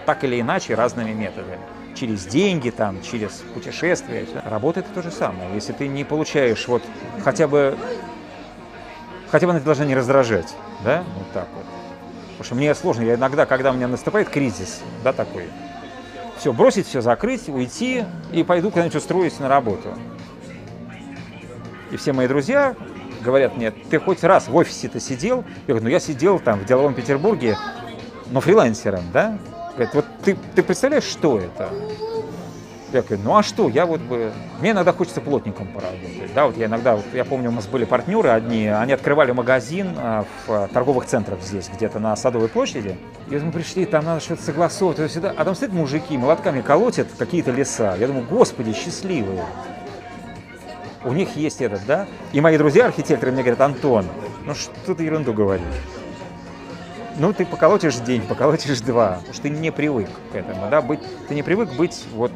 Speaker 2: Так или иначе, разными методами. Через деньги, там, через путешествия. Работает то же самое. Если ты не получаешь вот хотя бы, хотя бы она должна не раздражать, да, вот так вот. Потому что мне сложно, я иногда, когда у меня наступает кризис, да, такой, все, бросить все, закрыть, уйти и пойду куда-нибудь устроюсь на работу. И все мои друзья говорят мне, ты хоть раз в офисе-то сидел? Я говорю, ну я сидел там в деловом Петербурге, но фрилансером, да? Говорят, вот ты, ты представляешь, что это? Я говорю, ну а что, я вот бы... Мне иногда хочется плотником поработать. Да, вот я иногда, вот я помню, у нас были партнеры одни, они открывали магазин а, в а, торговых центрах здесь, где-то на Садовой площади. И вот мы пришли, там надо что-то согласовывать, то сюда. а там стоят мужики, молотками колотят какие-то леса. Я думаю, господи, счастливые. У них есть этот, да? И мои друзья, архитекторы, мне говорят, Антон, ну что ты ерунду говоришь? ну, ты поколотишь день, поколотишь два, потому что ты не привык к этому, да, быть, ты не привык быть вот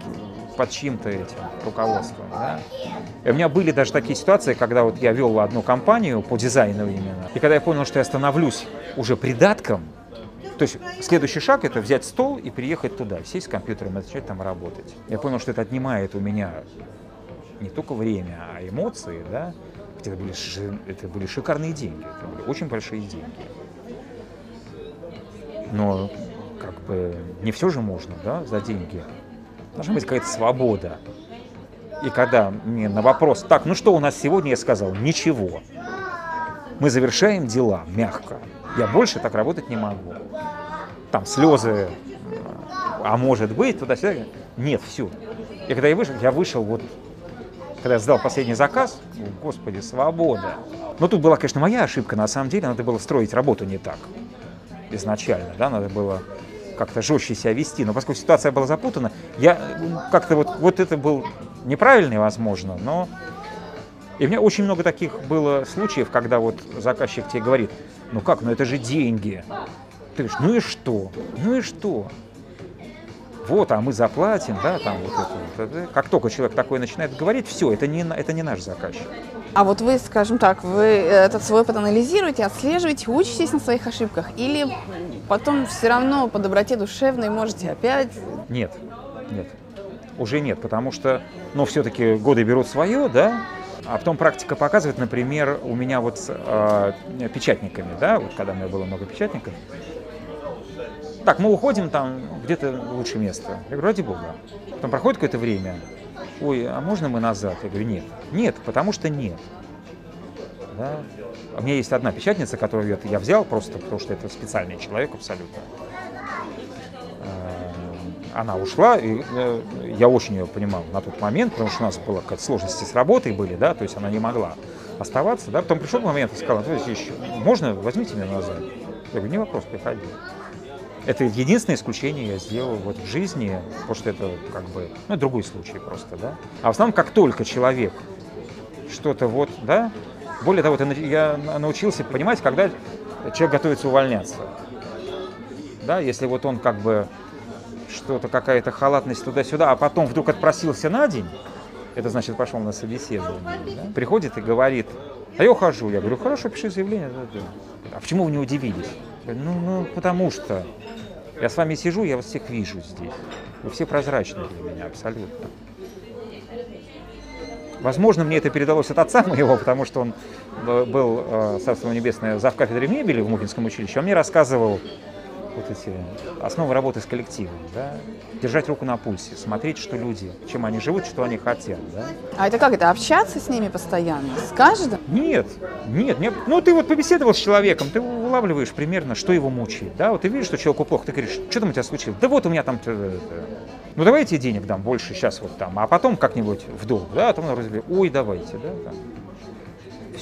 Speaker 2: под чьим-то этим руководством. Да? И у меня были даже такие ситуации, когда вот я вел одну компанию по дизайну именно, и когда я понял, что я становлюсь уже придатком, то есть следующий шаг это взять стол и приехать туда, сесть с компьютером и начать там работать. Я понял, что это отнимает у меня не только время, а эмоции, да, это были, это были шикарные деньги, это были очень большие деньги. Но как бы не все же можно, да, за деньги. Должна быть какая-то свобода. И когда мне на вопрос, так, ну что у нас сегодня, я сказал, ничего. Мы завершаем дела мягко. Я больше так работать не могу. Там слезы, а может быть, туда-сюда. Нет, все. И когда я вышел, я вышел вот, когда я сдал последний заказ, господи, свобода. Но тут была, конечно, моя ошибка. На самом деле надо было строить работу не так изначально, да, надо было как-то жестче себя вести. Но поскольку ситуация была запутана, я как-то вот, вот это был неправильный, возможно, но... И у меня очень много таких было случаев, когда вот заказчик тебе говорит, ну как, ну это же деньги. Ты говоришь, ну и что? Ну и что? Вот, а мы заплатим, да, там вот это. Вот. Как только человек такое начинает говорить, все, это не, это не наш заказчик.
Speaker 1: А вот вы, скажем так, вы этот свой опыт анализируете, отслеживаете, учитесь на своих ошибках или потом все равно по доброте душевной можете опять?
Speaker 2: Нет, нет, уже нет, потому что, ну, все-таки годы берут свое, да, а потом практика показывает, например, у меня вот с э, печатниками, да, вот когда у меня было много печатников, так, мы уходим там где-то в лучшее место. Я говорю, ради бога. Потом проходит какое-то время, ой, а можно мы назад? Я говорю, нет. Нет, потому что нет. Да? У меня есть одна печатница, которую я взял просто потому, что это специальный человек абсолютно. Э, она ушла, и э, я очень ее понимал на тот момент, потому что у нас была какая-то сложности с работой были, да, то есть она не могла оставаться, да, потом пришел момент и сказал, можно, возьмите меня назад. Я говорю, не вопрос, приходи. Это единственное исключение я сделал вот в жизни, потому что это как бы, ну, другой случай просто, да. А в основном, как только человек что-то вот, да, более того, я научился понимать, когда человек готовится увольняться. Да, если вот он как бы что-то, какая-то халатность туда-сюда, а потом вдруг отпросился на день, это значит пошел на собеседование, да? приходит и говорит, а я ухожу. Я говорю, хорошо, пиши заявление. А почему вы не удивились? Ну, ну, потому что я с вами сижу, я вас всех вижу здесь. Вы все прозрачны для меня абсолютно. Возможно, мне это передалось от отца моего, потому что он э, был, э, Царство Небесное, зав кафедры мебели в Мухинском училище. Он мне рассказывал вот эти основы работы с коллективом, да, держать руку на пульсе, смотреть, что люди, чем они живут, что они хотят, да.
Speaker 1: А это как это, общаться с ними постоянно, с каждым?
Speaker 2: Нет, нет, нет. ну ты вот побеседовал с человеком, ты улавливаешь примерно, что его мучает, да, вот ты видишь, что человеку плохо, ты говоришь, что там у тебя случилось? Да вот у меня там, ну давайте денег дам больше сейчас вот там, а потом как-нибудь в долг, да, а потом ой, давайте, да, там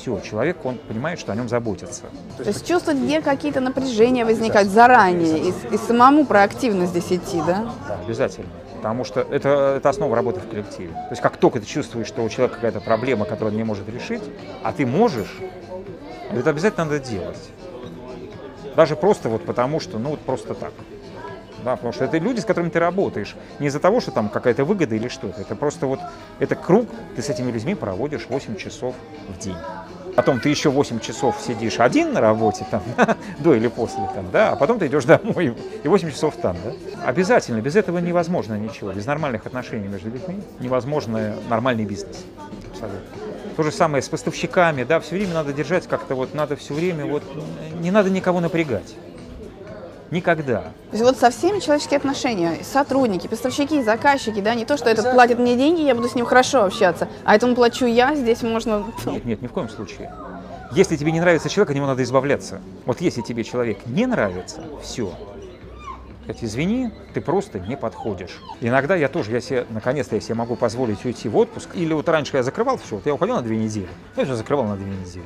Speaker 2: все, человек, он понимает, что о нем заботятся.
Speaker 1: То, есть чувствовать, где какие-то напряжения возникают заранее, и, и самому проактивно здесь идти, да?
Speaker 2: Да, обязательно. Потому что это, это основа работы в коллективе. То есть как только ты чувствуешь, что у человека какая-то проблема, которую он не может решить, а ты можешь, это обязательно надо делать. Даже просто вот потому, что, ну вот просто так. Да, потому что это люди, с которыми ты работаешь. Не из-за того, что там какая-то выгода или что-то. Это просто вот, это круг, ты с этими людьми проводишь 8 часов в день. Потом ты еще 8 часов сидишь один на работе, там, до или после, там, да, а потом ты идешь домой и 8 часов там, да. Обязательно, без этого невозможно ничего. Без нормальных отношений между людьми невозможно нормальный бизнес. Абсолютно. То же самое с поставщиками, да, все время надо держать как-то вот, надо все время вот, не надо никого напрягать. Никогда. То
Speaker 1: есть вот со всеми человеческие отношения, сотрудники, поставщики, заказчики, да, не то, что этот платит мне деньги, я буду с ним хорошо общаться, а этому плачу я, здесь можно...
Speaker 2: Нет, нет, ни в коем случае. Если тебе не нравится человек, от него надо избавляться. Вот если тебе человек не нравится, все. Сказать, извини, ты просто не подходишь. Иногда я тоже, я себе, наконец-то, я себе могу позволить уйти в отпуск. Или вот раньше я закрывал все, вот я уходил на две недели, я уже закрывал на две недели.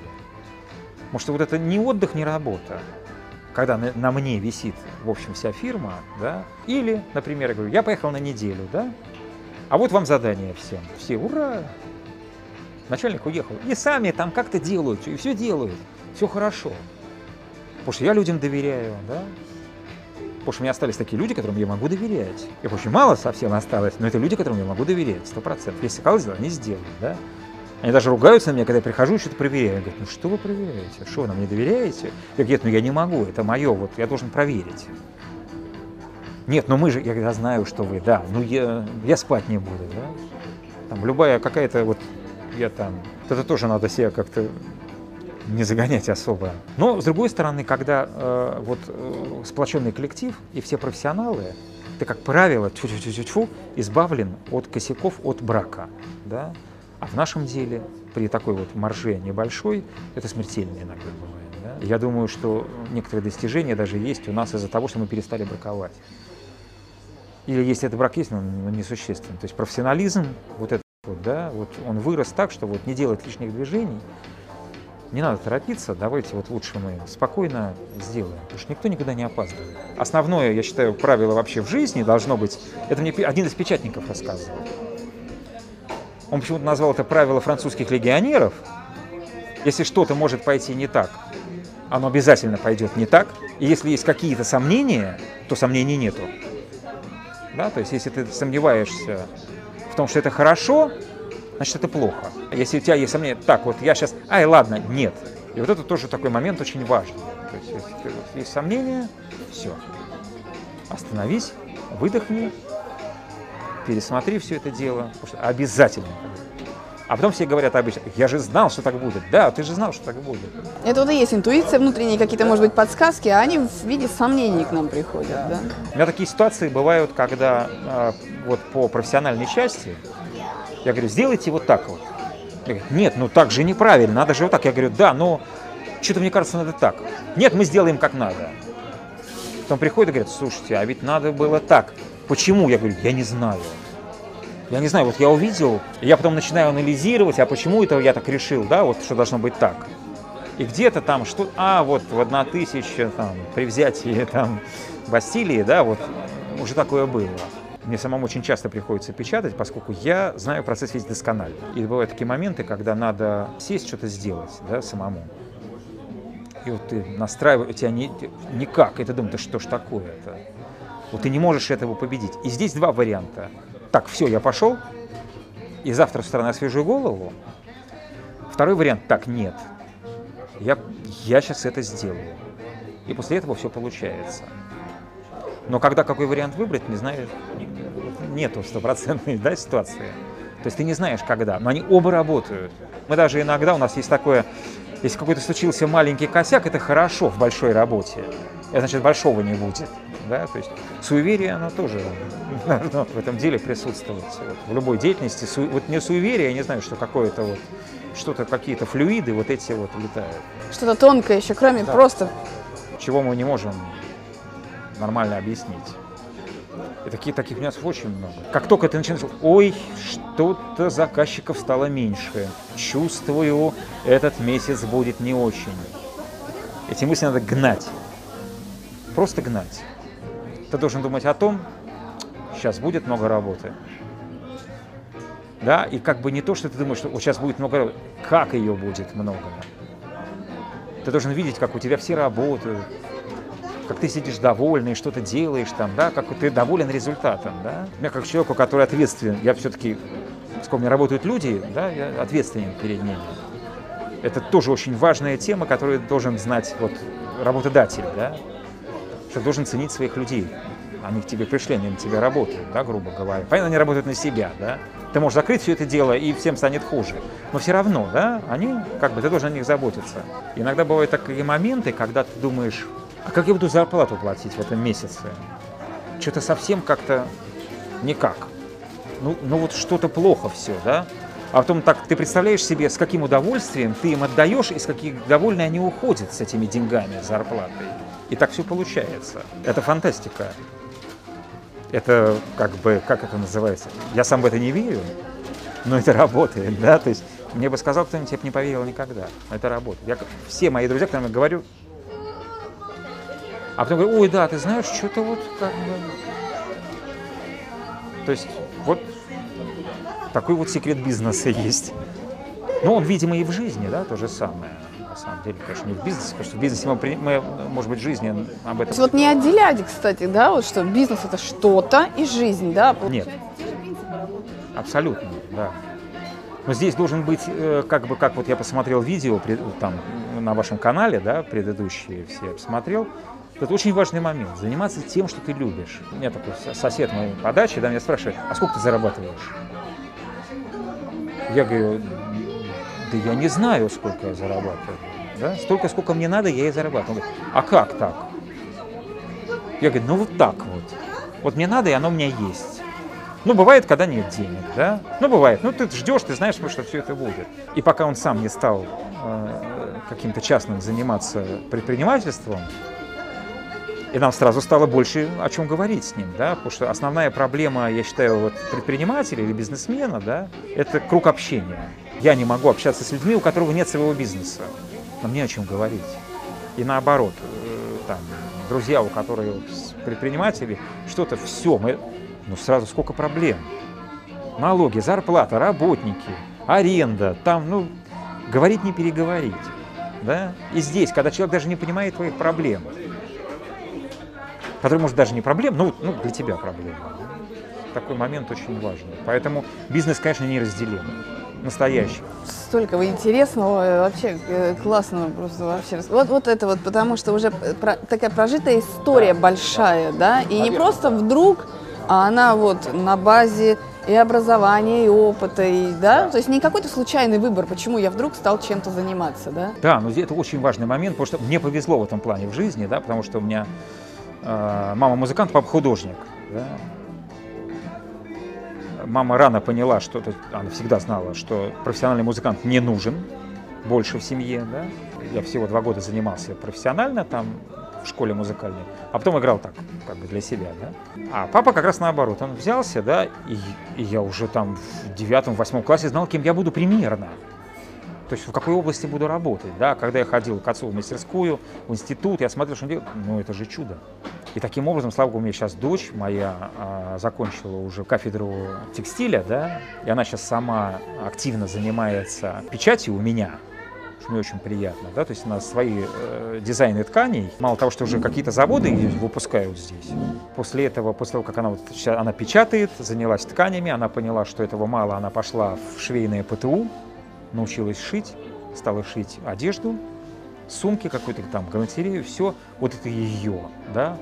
Speaker 2: Потому что вот это не отдых, не работа когда на, на мне висит, в общем, вся фирма, да, или, например, я говорю, я поехал на неделю, да, а вот вам задание всем. Все, ура! Начальник уехал. И сами там как-то делают, и все делают, все хорошо. Потому что я людям доверяю, да, Потому что у меня остались такие люди, которым я могу доверять. Их очень мало совсем осталось, но это люди, которым я могу доверять, сто процентов. Если сказал, они сделают, да. Они даже ругаются на меня, когда я прихожу и что-то проверяю. Они говорят, ну что вы проверяете? Что, вы нам не доверяете? Я говорю, нет, ну я не могу, это мое, вот я должен проверить. Нет, ну мы же, я, я знаю, что вы, да, ну я, я спать не буду, да. Там любая какая-то вот, я там, это тоже надо себя как-то не загонять особо. Но, с другой стороны, когда э, вот э, сплоченный коллектив и все профессионалы, ты, как правило, тьфу -тьфу -тьфу -тьфу, избавлен от косяков, от брака, да. А в нашем деле при такой вот марже небольшой это смертельно иногда бывает. Да? Я думаю, что некоторые достижения даже есть у нас из-за того, что мы перестали браковать. Или если этот брак есть, но он несущественный. То есть профессионализм, вот этот вот, да, вот он вырос так, что вот не делать лишних движений, не надо торопиться, давайте вот лучше мы спокойно сделаем, потому что никто никогда не опаздывает. Основное, я считаю, правило вообще в жизни должно быть, это мне один из печатников рассказывал, он почему-то назвал это правило французских легионеров. Если что-то может пойти не так, оно обязательно пойдет не так. И если есть какие-то сомнения, то сомнений нету. Да? То есть если ты сомневаешься в том, что это хорошо, значит это плохо. Если у тебя есть сомнения, так вот я сейчас, ай, ладно, нет. И вот это тоже такой момент очень важный. То есть если есть сомнения, все. Остановись, выдохни, пересмотри все это дело, обязательно. А потом все говорят обычно, я же знал, что так будет. Да, ты же знал, что так будет.
Speaker 1: Это вот и есть интуиция, внутренние какие-то, может быть, подсказки, а они в виде сомнений к нам приходят, да? да?
Speaker 2: У меня такие ситуации бывают, когда э, вот по профессиональной части я говорю, сделайте вот так вот. Говорит, нет, ну так же неправильно, надо же вот так. Я говорю, да, но что-то мне кажется, надо так. Нет, мы сделаем как надо. Потом приходит и говорит, слушайте, а ведь надо было так. Почему? Я говорю, я не знаю. Я не знаю, вот я увидел, я потом начинаю анализировать, а почему это я так решил, да, вот что должно быть так. И где-то там что, а вот в 1000 там при взятии там Бастилии, да, вот уже такое было. Мне самому очень часто приходится печатать, поскольку я знаю процесс весь досконально. И бывают такие моменты, когда надо сесть, что-то сделать, да, самому. И вот ты настраиваешь, у тебя не, никак, и ты думаешь, да что ж такое-то? Вот ты не можешь этого победить. И здесь два варианта. Так, все, я пошел, и завтра с утра свежую голову. Второй вариант, так, нет, я, я сейчас это сделаю. И после этого все получается. Но когда какой вариант выбрать, не знаю, нету стопроцентной да, ситуации. То есть ты не знаешь, когда, но они оба работают. Мы даже иногда, у нас есть такое, если какой-то случился маленький косяк, это хорошо в большой работе. Это значит, большого не будет. Да? То есть суеверие, оно тоже должно в этом деле присутствовать. Вот, в любой деятельности. Су, вот не суеверие, я не знаю, что какое-то вот, что-то, какие-то флюиды вот эти вот летают.
Speaker 1: Что-то тонкое еще, кроме да. просто...
Speaker 2: Чего мы не можем нормально объяснить. И таких, таких нюансов очень много. Как только ты начинаешь, ой, что-то заказчиков стало меньше, чувствую, этот месяц будет не очень. Эти мысли надо гнать. Просто гнать. Ты должен думать о том, сейчас будет много работы. Да, и как бы не то, что ты думаешь, что вот сейчас будет много работы, как ее будет много. Ты должен видеть, как у тебя все работают, как ты сидишь довольный, что-то делаешь там, да, как ты доволен результатом, да. Я как человеку, который ответственен, я все-таки, с кем работают люди, да, я ответственен перед ними. Это тоже очень важная тема, которую должен знать вот работодатель, да, что должен ценить своих людей. Они к тебе пришли, они на тебя работают, да, грубо говоря. Понятно, они работают на себя, да. Ты можешь закрыть все это дело, и всем станет хуже. Но все равно, да, они, как бы, ты должен о них заботиться. Иногда бывают такие моменты, когда ты думаешь, а как я буду зарплату платить в этом месяце? Что-то совсем как-то никак. Ну, ну вот что-то плохо все, да? А потом так ты представляешь себе, с каким удовольствием ты им отдаешь и с каким довольны они уходят с этими деньгами, зарплатой. И так все получается. Это фантастика. Это как бы, как это называется? Я сам в это не верю, но это работает, да? То есть мне бы сказал кто-нибудь, я бы не поверил никогда. Это работает. Я, все мои друзья, которым я говорю, а потом говорю, ой, да, ты знаешь, что-то вот как бы... То есть вот такой вот секрет бизнеса есть. Ну, он, видимо, и в жизни, да, то же самое. На самом деле, конечно, не в бизнесе, потому что в бизнесе мы, мы может быть, в жизни об этом...
Speaker 1: Вот не отделять, кстати, да, вот что бизнес это что-то и жизнь, да?
Speaker 2: Нет. Абсолютно, да. Но здесь должен быть, э, как бы, как вот я посмотрел видео там на вашем канале, да, предыдущие все посмотрел, это очень важный момент. Заниматься тем, что ты любишь. У меня такой сосед моей подачи, да, меня спрашивает, а сколько ты зарабатываешь? Я говорю, да я не знаю, сколько я зарабатываю. Да? Столько, сколько мне надо, я и зарабатываю. Он говорит, а как так? Я говорю, ну вот так вот. Вот мне надо, и оно у меня есть. Ну, бывает, когда нет денег, да? Ну, бывает. Ну, ты ждешь, ты знаешь, что все это будет. И пока он сам не стал э, каким-то частным заниматься предпринимательством, и нам сразу стало больше о чем говорить с ним, да, потому что основная проблема, я считаю, вот предпринимателя или бизнесмена, да, это круг общения. Я не могу общаться с людьми, у которых нет своего бизнеса. Нам не о чем говорить. И наоборот, э, там, друзья, у которых предприниматели, что-то все, мы, ну сразу сколько проблем. Налоги, зарплата, работники, аренда, там, ну, говорить не переговорить. Да? И здесь, когда человек даже не понимает твоих проблем, который, может, даже не проблем, но ну, для тебя проблема. Такой момент очень важный. Поэтому бизнес, конечно, не разделен. Настоящий.
Speaker 1: Столько интересного, вообще э, классно просто вообще. Вот, вот это вот, потому что уже про, такая прожитая история да, большая, да, да? и не просто вдруг, а она вот на базе и образования, и опыта, и, да, то есть не какой-то случайный выбор, почему я вдруг стал чем-то заниматься, да?
Speaker 2: Да, но это очень важный момент, потому что мне повезло в этом плане в жизни, да, потому что у меня э, мама музыкант, папа художник, да. мама рано поняла, что она всегда знала, что профессиональный музыкант не нужен больше в семье. Да? Я всего два года занимался профессионально там в школе музыкальной, а потом играл так, как бы для себя, да. А папа как раз наоборот, он взялся, да, и, и я уже там в девятом, восьмом классе знал, кем я буду примерно. То есть в какой области буду работать, да. Когда я ходил к отцу в мастерскую, в институт, я смотрел, что он делает, ну это же чудо. И таким образом, слава богу, у меня сейчас дочь моя а, закончила уже кафедру текстиля, да, и она сейчас сама активно занимается печатью у меня, что мне очень приятно, да, то есть у нас свои э, дизайны тканей, мало того, что уже какие-то заводы выпускают здесь, после этого, после того, как она, вот, она печатает, занялась тканями, она поняла, что этого мало, она пошла в швейное ПТУ, научилась шить, стала шить одежду, сумки какой-то там, галантерею, все, вот это ее, да,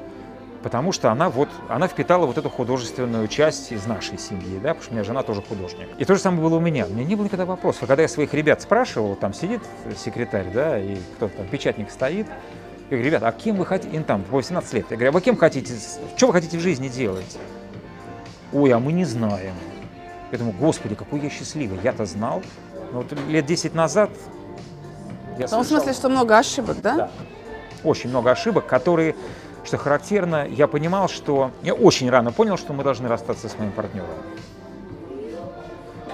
Speaker 2: потому что она вот, она впитала вот эту художественную часть из нашей семьи, да, потому что у меня жена тоже художник. И то же самое было у меня. У меня не было никогда вопросов. Когда я своих ребят спрашивал, там сидит секретарь, да, и кто-то там, печатник стоит, я говорю, ребят, а кем вы хотите, им там 18 лет, я говорю, а вы кем хотите, что вы хотите в жизни делать? Ой, а мы не знаем. Я думаю, господи, какой я счастливый, я-то знал. Но вот лет 10 назад
Speaker 1: я В том смысле, что много ошибок, да? Да.
Speaker 2: Очень много ошибок, которые что характерно, я понимал, что... Я очень рано понял, что мы должны расстаться с моим партнером.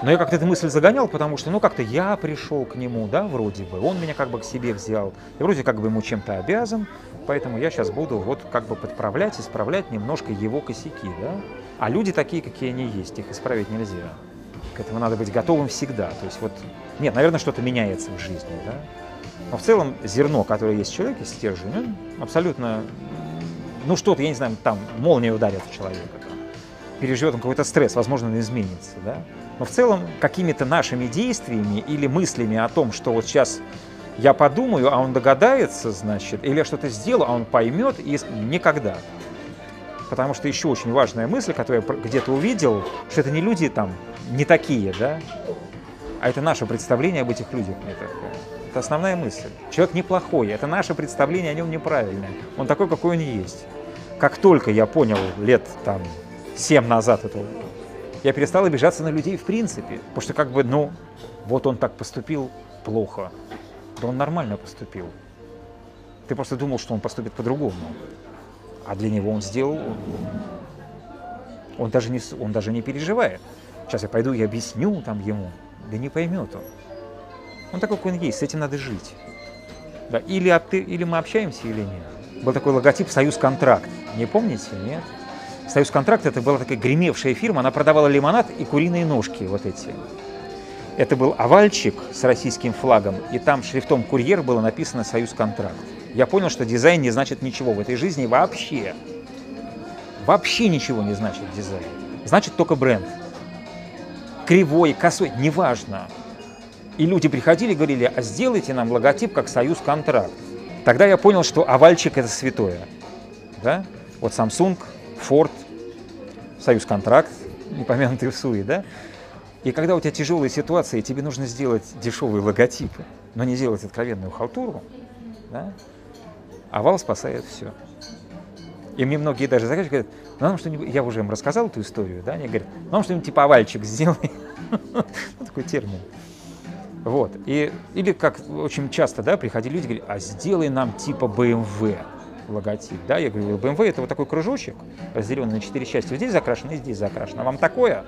Speaker 2: Но я как-то эту мысль загонял, потому что, ну, как-то я пришел к нему, да, вроде бы, он меня как бы к себе взял, я вроде как бы ему чем-то обязан, поэтому я сейчас буду вот как бы подправлять, исправлять немножко его косяки, да. А люди такие, какие они есть, их исправить нельзя. К этому надо быть готовым всегда. То есть вот, нет, наверное, что-то меняется в жизни, да. Но в целом зерно, которое есть в человеке, стержень, он абсолютно ну что-то, я не знаю, там молния ударит в человека, там, переживет он какой-то стресс, возможно, он изменится, да. Но в целом какими-то нашими действиями или мыслями о том, что вот сейчас я подумаю, а он догадается, значит, или я что-то сделаю, а он поймет, и никогда. Потому что еще очень важная мысль, которую я где-то увидел, что это не люди там не такие, да, а это наше представление об этих людях. Это, это основная мысль. Человек неплохой, это наше представление о нем неправильное. Он такой, какой он есть. Как только я понял лет там семь назад это, я перестал обижаться на людей в принципе. Потому что как бы, ну, вот он так поступил плохо. Да он нормально поступил. Ты просто думал, что он поступит по-другому. А для него он сделал... Он даже, не, он даже не переживает. Сейчас я пойду и объясню там ему. Да не поймет он. Он такой, какой он есть, с этим надо жить. Да, или, или мы общаемся, или нет. Был такой логотип «Союз Контракт». Не помните? Нет? «Союз Контракт» это была такая гремевшая фирма, она продавала лимонад и куриные ножки вот эти. Это был овальчик с российским флагом, и там шрифтом «Курьер» было написано «Союз Контракт». Я понял, что дизайн не значит ничего в этой жизни вообще. Вообще ничего не значит дизайн. Значит только бренд. Кривой, косой, неважно. И люди приходили и говорили, а сделайте нам логотип как союз контракт. Тогда я понял, что овальчик это святое. Да? Вот Samsung, Ford, союз контракт, упомянутый в СУИ, да? И когда у тебя тяжелая ситуация, и тебе нужно сделать дешевые логотипы, но не сделать откровенную халтуру, да? овал спасает все. И мне многие даже заказчики говорят, ну нам что-нибудь, я уже им рассказал эту историю, да, они говорят, ну нам что-нибудь типа овальчик сделай. Ну, такой термин. Вот. И, или как очень часто да, приходили люди, говорят, а сделай нам типа BMW логотип. Да? Я говорю, BMW это вот такой кружочек, разделенный на четыре части. Здесь закрашено и здесь закрашено. А вам такое?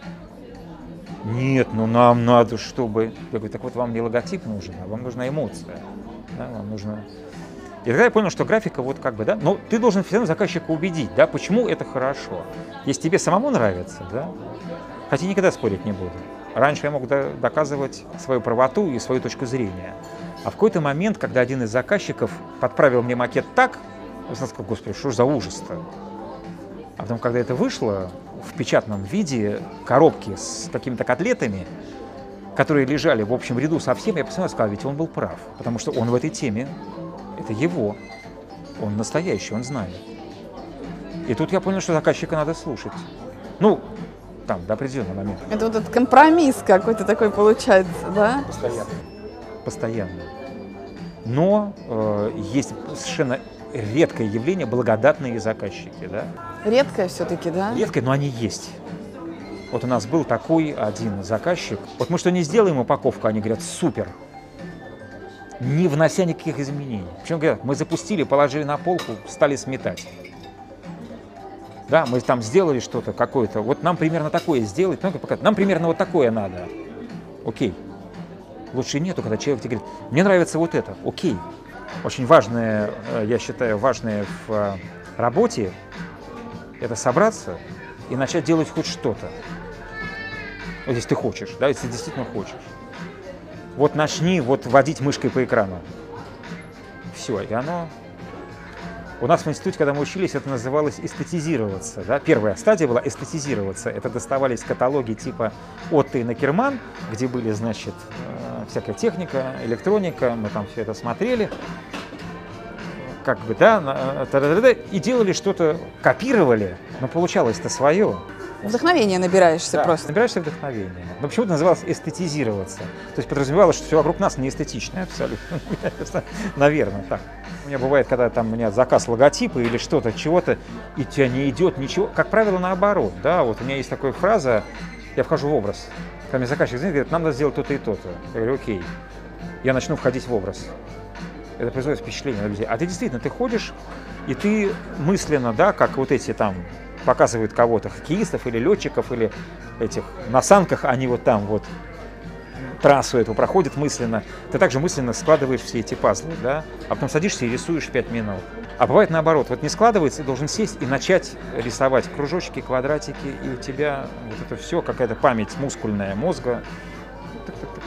Speaker 2: Нет, ну нам надо, чтобы... Я говорю, так вот вам не логотип нужен, а вам нужна эмоция. Да? Вам нужно... И тогда я понял, что графика вот как бы, да, но ты должен все равно заказчика убедить, да, почему это хорошо. Если тебе самому нравится, да, хотя никогда спорить не буду. Раньше я мог доказывать свою правоту и свою точку зрения. А в какой-то момент, когда один из заказчиков подправил мне макет так, я сказал, господи, что ж за ужас-то? А потом, когда это вышло в печатном виде, коробки с какими-то котлетами, которые лежали в общем ряду совсем, я посмотрел и сказал, ведь он был прав, потому что он в этой теме, это его, он настоящий, он знает. И тут я понял, что заказчика надо слушать. Ну, там, до определенного момента.
Speaker 1: Это вот этот компромисс какой-то такой получается, да?
Speaker 2: Постоянно. Постоянно. Но э, есть совершенно редкое явление благодатные заказчики, да?
Speaker 1: Редкое все-таки, да?
Speaker 2: Редкое, но они есть. Вот у нас был такой один заказчик. Вот мы что не сделаем упаковку, они говорят, супер. Не внося никаких изменений. Причем говорят, мы запустили, положили на полку, стали сметать. Да, мы там сделали что-то какое-то. Вот нам примерно такое сделать. Нам примерно вот такое надо. Окей. Лучше нету, когда человек тебе говорит, мне нравится вот это. Окей. Очень важное, э, я считаю, важное в э, работе это собраться и начать делать хоть что-то. Вот если ты хочешь, да, если ты действительно хочешь. Вот начни вот водить мышкой по экрану. Все, и оно у нас в институте, когда мы учились, это называлось эстетизироваться. Да? Первая стадия была эстетизироваться. Это доставались каталоги типа Отто и Накерман, где были, значит, э, всякая техника, электроника, мы там все это смотрели, как бы, да, э, и делали что-то, копировали, но получалось-то свое.
Speaker 1: Вдохновение набираешься
Speaker 2: да,
Speaker 1: просто.
Speaker 2: Набираешься вдохновение. Но почему-то называлось эстетизироваться. То есть подразумевалось, что все вокруг нас не эстетичное абсолютно. Наверное, так. У меня бывает, когда там у меня заказ логотипа или что-то, чего-то, и тебя не идет ничего. Как правило, наоборот. Да, вот у меня есть такая фраза, я вхожу в образ. Когда мне заказчик звонит, говорит, нам надо сделать то-то и то-то. Я говорю, окей. Я начну входить в образ. Это производит впечатление на людей. А ты действительно, ты ходишь, и ты мысленно, да, как вот эти там показывают кого-то, хоккеистов или летчиков, или этих на санках, они вот там вот трассу эту проходят мысленно, ты также мысленно складываешь все эти пазлы, да, а потом садишься и рисуешь 5 минут. А бывает наоборот, вот не складывается, ты должен сесть и начать рисовать кружочки, квадратики, и у тебя вот это все, какая-то память мускульная мозга,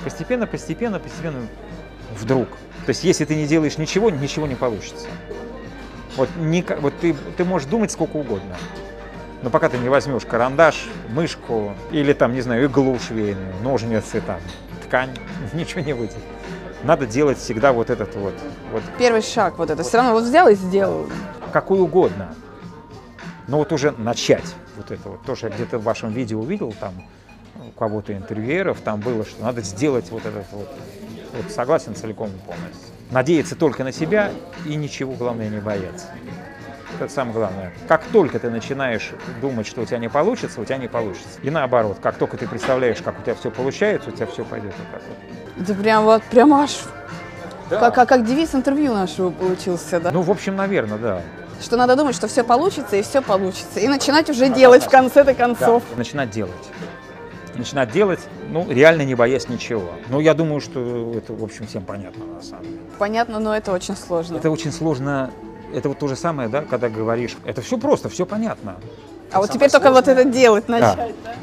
Speaker 2: постепенно, постепенно, постепенно вдруг. То есть если ты не делаешь ничего, ничего не получится. Вот, не, вот ты, ты можешь думать сколько угодно, но пока ты не возьмешь карандаш, мышку или там, не знаю, иглу швейную, ножницы, там, ткань, ничего не выйдет. Надо делать всегда вот этот вот. вот.
Speaker 1: Первый шаг вот это. Вот. Все равно вот взял и сделал.
Speaker 2: Какой угодно. Но вот уже начать вот это вот. Тоже я где-то в вашем видео увидел, там у кого-то интервьюеров, там было, что надо сделать вот этот вот. Вот согласен целиком и полностью. Надеяться только на себя и ничего, главное, не бояться. Это самое главное. Как только ты начинаешь думать, что у тебя не получится, у тебя не получится. И наоборот, как только ты представляешь, как у тебя все получается, у тебя все пойдет вот так вот.
Speaker 1: Это прям вот, прям аж да. как, как, как девиз интервью нашего получился, да?
Speaker 2: Ну, в общем, наверное, да.
Speaker 1: Что надо думать, что все получится, и все получится. И начинать уже делать в конце-то концов.
Speaker 2: Да, начинать делать. Начинать делать, ну, реально не боясь ничего. Ну, я думаю, что это, в общем, всем понятно, на самом деле.
Speaker 1: Понятно, но это очень сложно.
Speaker 2: Это очень сложно это вот то же самое, да, когда говоришь, это все просто, все понятно.
Speaker 1: А это вот теперь сложное. только вот это делать начать, да?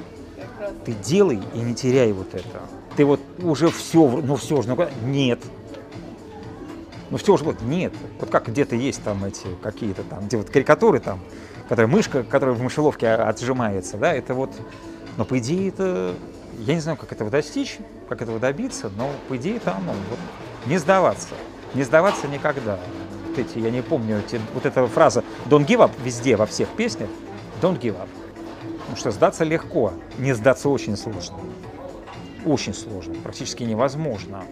Speaker 2: да? Ты делай и не теряй вот это. Ты вот уже все, ну все же, ну нет. Ну все же, вот нет. Вот как где-то есть там эти какие-то там, где вот карикатуры там, которая мышка, которая в мышеловке отжимается, да, это вот, но по идее это, я не знаю, как этого достичь, как этого добиться, но по идее это оно, вот, не сдаваться, не сдаваться никогда вот эти, я не помню, эти, вот эта фраза «don't give up» везде, во всех песнях, «don't give up». Потому что сдаться легко, не сдаться очень сложно. Очень сложно, практически невозможно.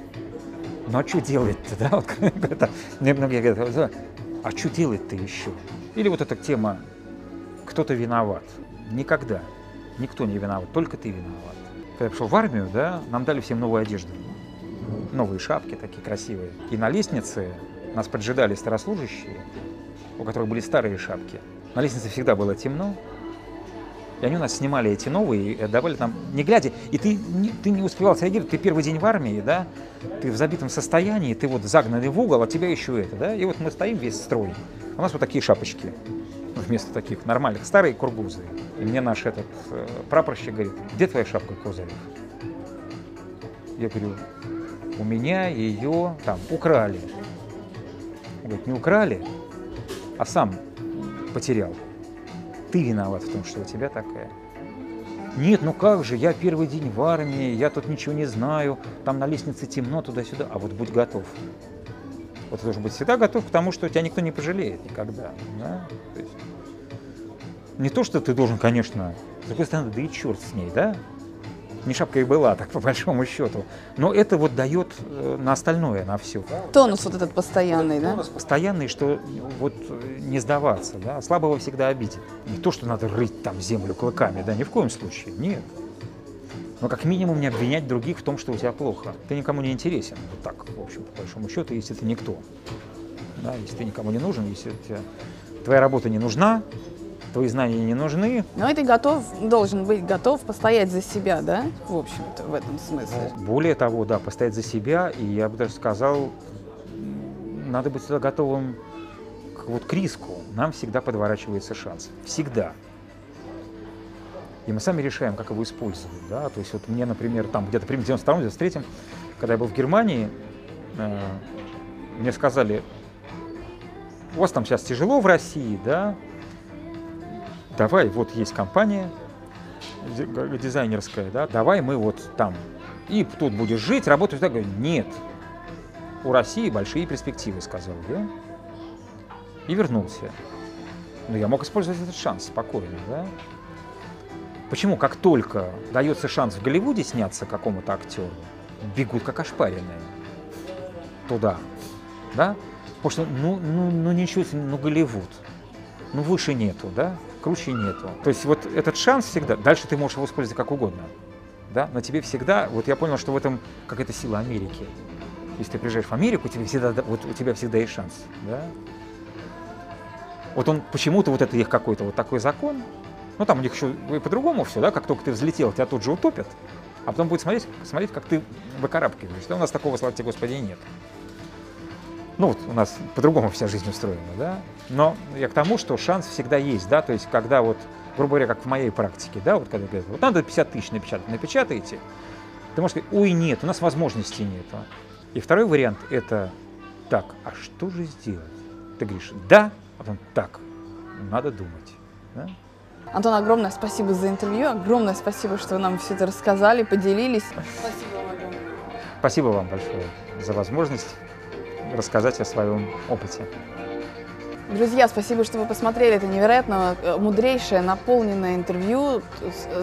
Speaker 2: Ну а что делать-то, да? Вот, это, многие говорят, а что делать-то еще? Или вот эта тема «кто-то виноват». Никогда. Никто не виноват, только ты виноват. Когда я пришел в армию, да, нам дали всем новую одежду. Новые шапки такие красивые. И на лестнице нас поджидали старослужащие, у которых были старые шапки. На лестнице всегда было темно, и они у нас снимали эти новые и отдавали нам, не глядя. И ты не, ты не успевал среагировать, ты первый день в армии, да, ты в забитом состоянии, ты вот загнанный в угол, а тебя еще это, да. И вот мы стоим весь строй, у нас вот такие шапочки вместо таких нормальных, старые кургузы. И мне наш этот э, прапорщик говорит, где твоя шапка, Козырев? Я говорю, у меня ее там украли. Говорит, не украли, а сам потерял. Ты виноват в том, что у тебя такая. Нет, ну как же, я первый день в армии, я тут ничего не знаю, там на лестнице темно туда-сюда, а вот будь готов. Вот ты должен быть всегда готов к тому, что тебя никто не пожалеет никогда. Да? То есть, не то, что ты должен, конечно, с другой стороны, да и черт с ней, да? Не шапка и была, так по большому счету. Но это вот дает э, на остальное, на все.
Speaker 1: Тонус вот этот постоянный, да?
Speaker 2: Тонус постоянный, что вот не сдаваться, да. Слабого всегда обидит. Не то, что надо рыть там землю клыками, да, ни в коем случае, нет. но как минимум не обвинять других в том, что у тебя плохо. Ты никому не интересен. Вот так, в общем, по большому счету, если ты никто. Да, если ты никому не нужен, если тебя, твоя работа не нужна, твои знания не нужны.
Speaker 1: Но ты готов, должен быть готов постоять за себя, да, в общем-то, в этом смысле.
Speaker 2: Более того, да, постоять за себя, и я бы даже сказал, надо быть всегда готовым к, вот, к риску. Нам всегда подворачивается шанс. Всегда. И мы сами решаем, как его использовать. Да? То есть вот мне, например, там где-то при 92-93, когда я был в Германии, э, мне сказали, у вас там сейчас тяжело в России, да, давай, вот есть компания дизайнерская, да, давай мы вот там, и тут будешь жить, работать. Я нет, у России большие перспективы, сказал я, и вернулся. Но я мог использовать этот шанс спокойно, да. Почему, как только дается шанс в Голливуде сняться какому-то актеру, бегут как ошпаренные туда, да? Потому что, ну, ну, ну ничего, ну Голливуд, ну выше нету, да? Круче нету. То есть вот этот шанс всегда, дальше ты можешь его использовать как угодно, да, но тебе всегда, вот я понял, что в этом какая-то сила Америки. Если ты приезжаешь в Америку, тебе всегда, вот у тебя всегда есть шанс, да. Вот он почему-то вот это их какой-то вот такой закон, ну там у них еще по-другому все, да, как только ты взлетел, тебя тут же утопят, а потом будет смотреть, смотреть как ты выкарабкиваешься. Да, у нас такого, слава тебе Господи, нет. Ну, вот у нас по-другому вся жизнь устроена, да. Но я к тому, что шанс всегда есть, да, то есть когда вот, грубо говоря, как в моей практике, да, вот когда говорят, вот надо 50 тысяч напечатать, напечатаете, ты можешь сказать, ой, нет, у нас возможностей нет. И второй вариант – это так, а что же сделать? Ты говоришь, да, а потом так, надо думать. Да?
Speaker 1: Антон, огромное спасибо за интервью, огромное спасибо, что вы нам все это рассказали, поделились.
Speaker 2: Спасибо вам огромное. Спасибо вам большое за возможность рассказать о своем опыте.
Speaker 1: Друзья, спасибо, что вы посмотрели это невероятно э, мудрейшее, наполненное интервью.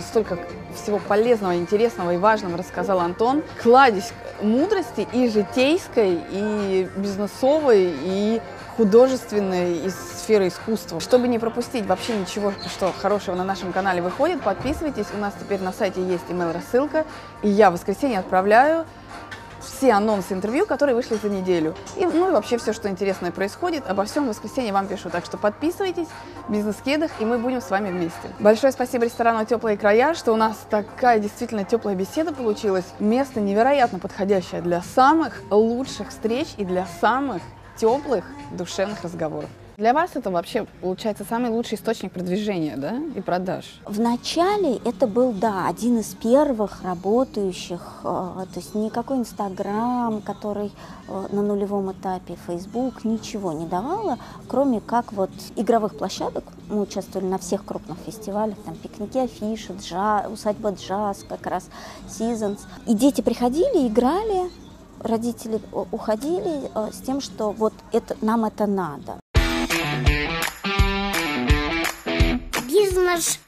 Speaker 1: Столько всего полезного, интересного и важного рассказал Антон. Кладезь мудрости и житейской, и бизнесовой, и художественной, из сферы искусства. Чтобы не пропустить вообще ничего, что хорошего на нашем канале выходит, подписывайтесь. У нас теперь на сайте есть email-рассылка, и я в воскресенье отправляю все анонсы интервью, которые вышли за неделю. И, ну и вообще все, что интересное происходит. Обо всем в воскресенье вам пишу. Так что подписывайтесь, бизнес-кедах, и мы будем с вами вместе. Большое спасибо ресторану «Теплые края», что у нас такая действительно теплая беседа получилась. Место невероятно подходящее для самых лучших встреч и для самых теплых душевных разговоров. Для вас это вообще, получается, самый лучший источник продвижения да, и продаж?
Speaker 3: Вначале это был, да, один из первых работающих, э, то есть никакой Инстаграм, который э, на нулевом этапе, Фейсбук, ничего не давало, кроме как вот игровых площадок. Мы участвовали на всех крупных фестивалях, там пикники, афиши, джаз, усадьба джаз, как раз Seasons. И дети приходили, играли, родители уходили э, с тем, что вот это, нам это надо.
Speaker 4: из наш